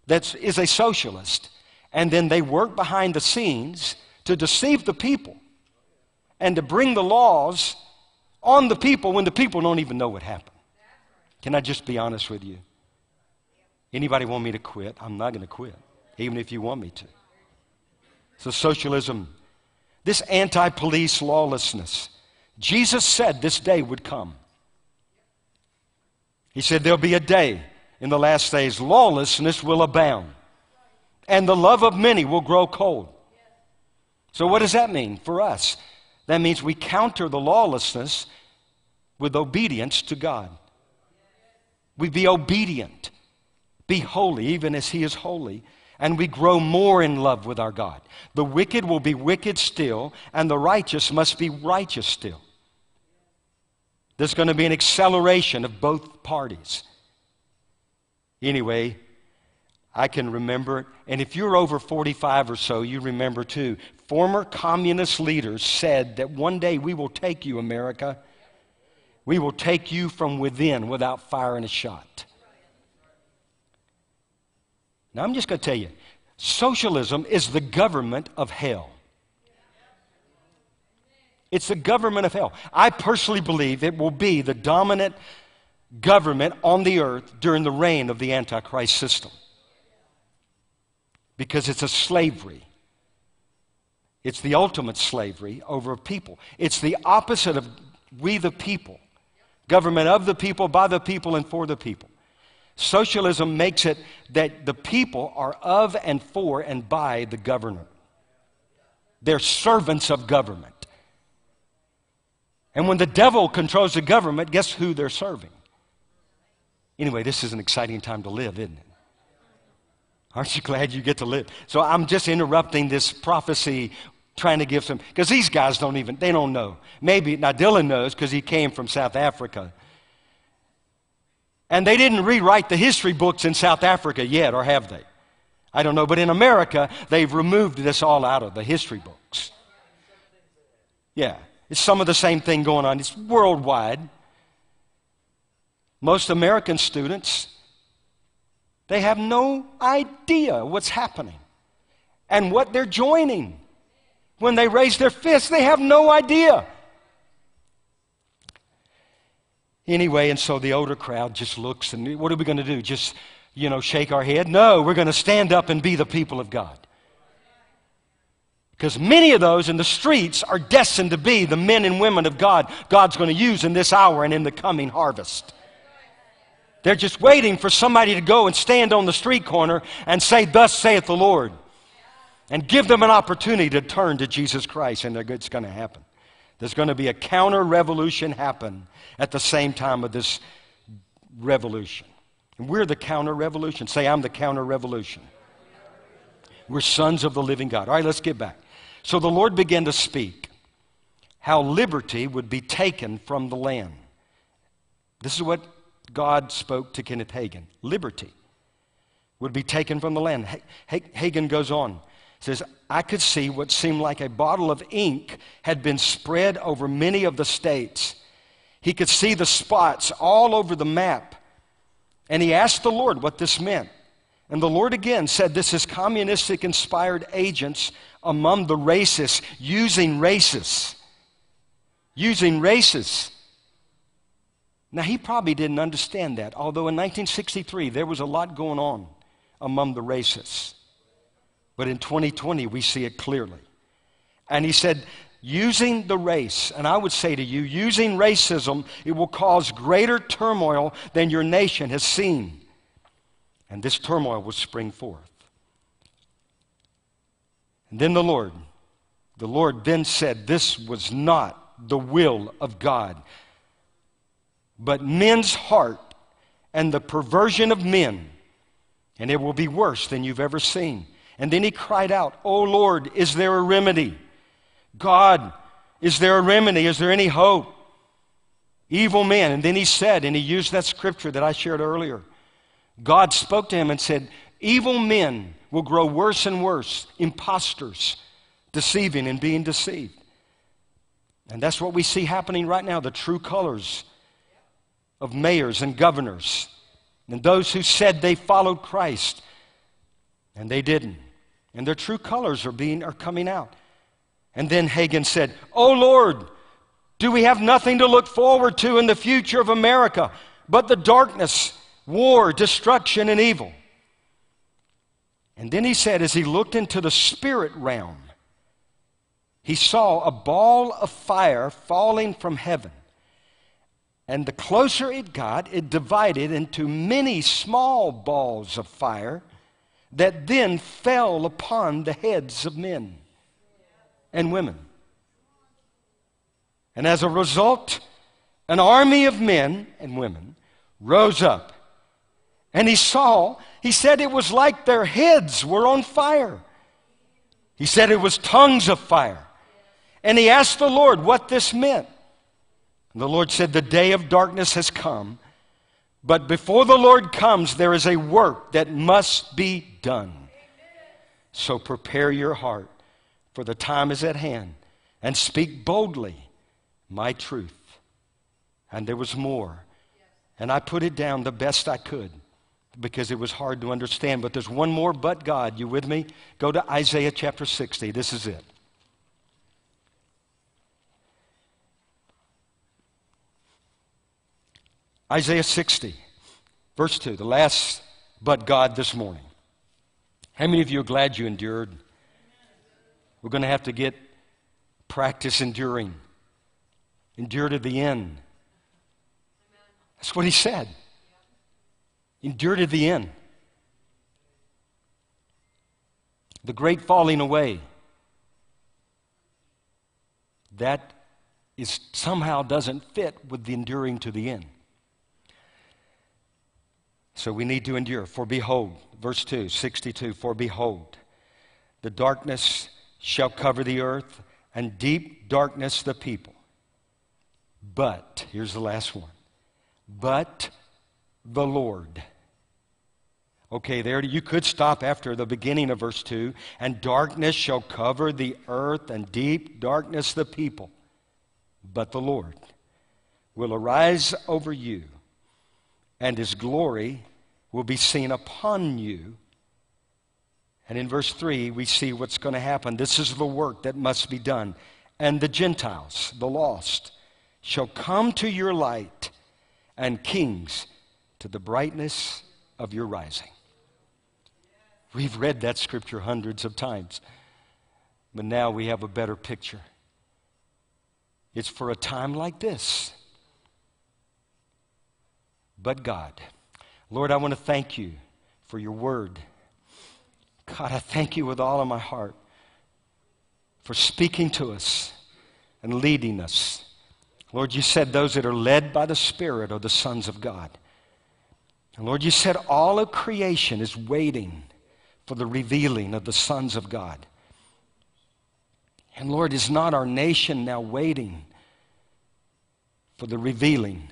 Speaker 1: that is a socialist, and then they work behind the scenes to deceive the people and to bring the laws on the people when the people don't even know what happened. Can I just be honest with you? Anybody want me to quit? I'm not going to quit, even if you want me to. So, socialism, this anti police lawlessness, Jesus said this day would come. He said there'll be a day in the last days, lawlessness will abound and the love of many will grow cold. So, what does that mean for us? That means we counter the lawlessness with obedience to God. We be obedient, be holy, even as He is holy, and we grow more in love with our God. The wicked will be wicked still, and the righteous must be righteous still. There's going to be an acceleration of both parties. Anyway, I can remember And if you're over 45 or so, you remember too. Former communist leaders said that one day we will take you, America. We will take you from within without firing a shot. Now, I'm just going to tell you socialism is the government of hell. It's the government of hell. I personally believe it will be the dominant government on the earth during the reign of the Antichrist system because it's a slavery. It's the ultimate slavery over a people. It's the opposite of we the people. Government of the people, by the people, and for the people. Socialism makes it that the people are of and for and by the government. They're servants of government. And when the devil controls the government, guess who they're serving? Anyway, this is an exciting time to live, isn't it? Aren't you glad you get to live? So I'm just interrupting this prophecy, trying to give some, because these guys don't even, they don't know. Maybe, now Dylan knows because he came from South Africa. And they didn't rewrite the history books in South Africa yet, or have they? I don't know. But in America, they've removed this all out of the history books. Yeah, it's some of the same thing going on. It's worldwide. Most American students they have no idea what's happening and what they're joining when they raise their fists. They have no idea. Anyway, and so the older crowd just looks and what are we going to do? Just, you know, shake our head? No, we're going to stand up and be the people of God. Because many of those in the streets are destined to be the men and women of God God's going to use in this hour and in the coming harvest. They're just waiting for somebody to go and stand on the street corner and say, Thus saith the Lord. And give them an opportunity to turn to Jesus Christ, and it's going to happen. There's going to be a counter revolution happen at the same time of this revolution. And we're the counter revolution. Say, I'm the counter revolution. We're sons of the living God. All right, let's get back. So the Lord began to speak how liberty would be taken from the land. This is what God spoke to Kenneth Hagin liberty would be taken from the land. Hagin goes on says, I could see what seemed like a bottle of ink had been spread over many of the states. He could see the spots all over the map. And he asked the Lord what this meant. And the Lord again said, This is communistic inspired agents among the racists using racists. Using races. Now, he probably didn't understand that, although in 1963 there was a lot going on among the racists. But in 2020, we see it clearly. And he said, using the race, and I would say to you, using racism, it will cause greater turmoil than your nation has seen. And this turmoil will spring forth. And then the Lord, the Lord then said, This was not the will of God, but men's heart and the perversion of men, and it will be worse than you've ever seen. And then he cried out, Oh Lord, is there a remedy? God, is there a remedy? Is there any hope? Evil men. And then he said, and he used that scripture that I shared earlier. God spoke to him and said, Evil men will grow worse and worse, imposters, deceiving and being deceived. And that's what we see happening right now the true colors of mayors and governors and those who said they followed Christ and they didn't and their true colors are being are coming out. And then Hagin said, "Oh Lord, do we have nothing to look forward to in the future of America but the darkness, war, destruction and evil?" And then he said as he looked into the spirit realm, he saw a ball of fire falling from heaven. And the closer it got, it divided into many small balls of fire that then fell upon the heads of men and women. And as a result, an army of men and women rose up. And he saw, he said it was like their heads were on fire. He said it was tongues of fire. And he asked the Lord what this meant. The Lord said, The day of darkness has come but before the Lord comes, there is a work that must be done. So prepare your heart, for the time is at hand, and speak boldly my truth. And there was more. And I put it down the best I could because it was hard to understand. But there's one more but God. You with me? Go to Isaiah chapter 60. This is it. Isaiah 60, verse 2, the last but God this morning. How many of you are glad you endured? We're going to have to get practice enduring. Endure to the end. That's what he said. Endure to the end. The great falling away. That is somehow doesn't fit with the enduring to the end. So we need to endure. For behold, verse 2, 62, for behold, the darkness shall cover the earth, and deep darkness the people. But, here's the last one, but the Lord. Okay, there you could stop after the beginning of verse 2 and darkness shall cover the earth and deep darkness the people. But the Lord will arise over you and his glory will be seen upon you. And in verse 3, we see what's going to happen. This is the work that must be done. And the Gentiles, the lost, shall come to your light, and kings to the brightness of your rising. We've read that scripture hundreds of times, but now we have a better picture. It's for a time like this. But God, Lord, I want to thank you for your word. God, I thank you with all of my heart for speaking to us and leading us. Lord, you said those that are led by the Spirit are the sons of God. And Lord, you said all of creation is waiting for the revealing of the sons of God. And Lord, is not our nation now waiting for the revealing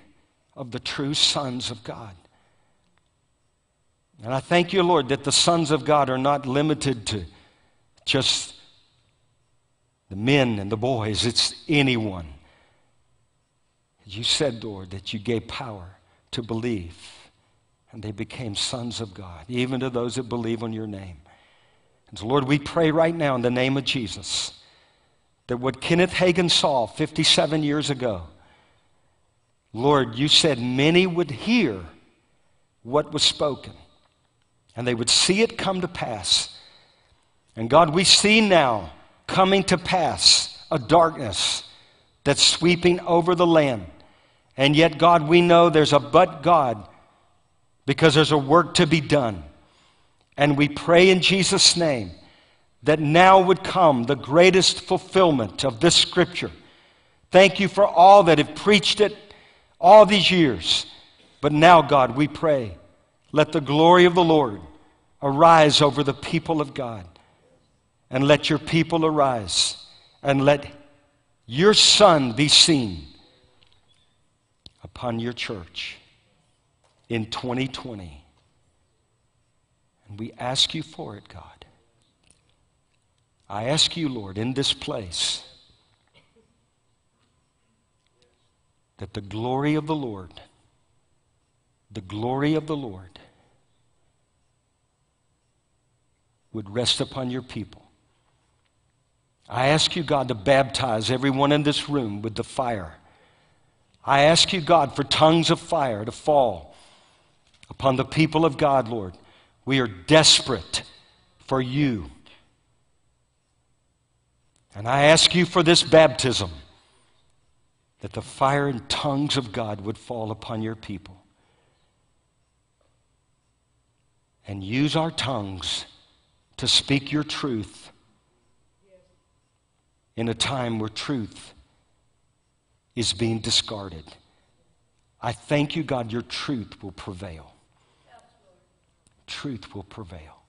Speaker 1: of the true sons of God? And I thank you, Lord, that the sons of God are not limited to just the men and the boys, it's anyone. You said, Lord, that you gave power to believe, and they became sons of God, even to those that believe on your name. And so, Lord, we pray right now in the name of Jesus that what Kenneth Hagin saw 57 years ago, Lord, you said many would hear what was spoken and they would see it come to pass. And God, we see now coming to pass a darkness that's sweeping over the land. And yet, God, we know there's a but God because there's a work to be done. And we pray in Jesus' name that now would come the greatest fulfillment of this scripture. Thank you for all that have preached it all these years. But now, God, we pray let the glory of the Lord arise over the people of God. And let your people arise. And let your Son be seen upon your church in 2020. And we ask you for it, God. I ask you, Lord, in this place, that the glory of the Lord the glory of the Lord would rest upon your people. I ask you, God, to baptize everyone in this room with the fire. I ask you, God, for tongues of fire to fall upon the people of God, Lord. We are desperate for you. And I ask you for this baptism that the fire and tongues of God would fall upon your people. and use our tongues to speak your truth in a time where truth is being discarded. I thank you, God, your truth will prevail. Truth will prevail.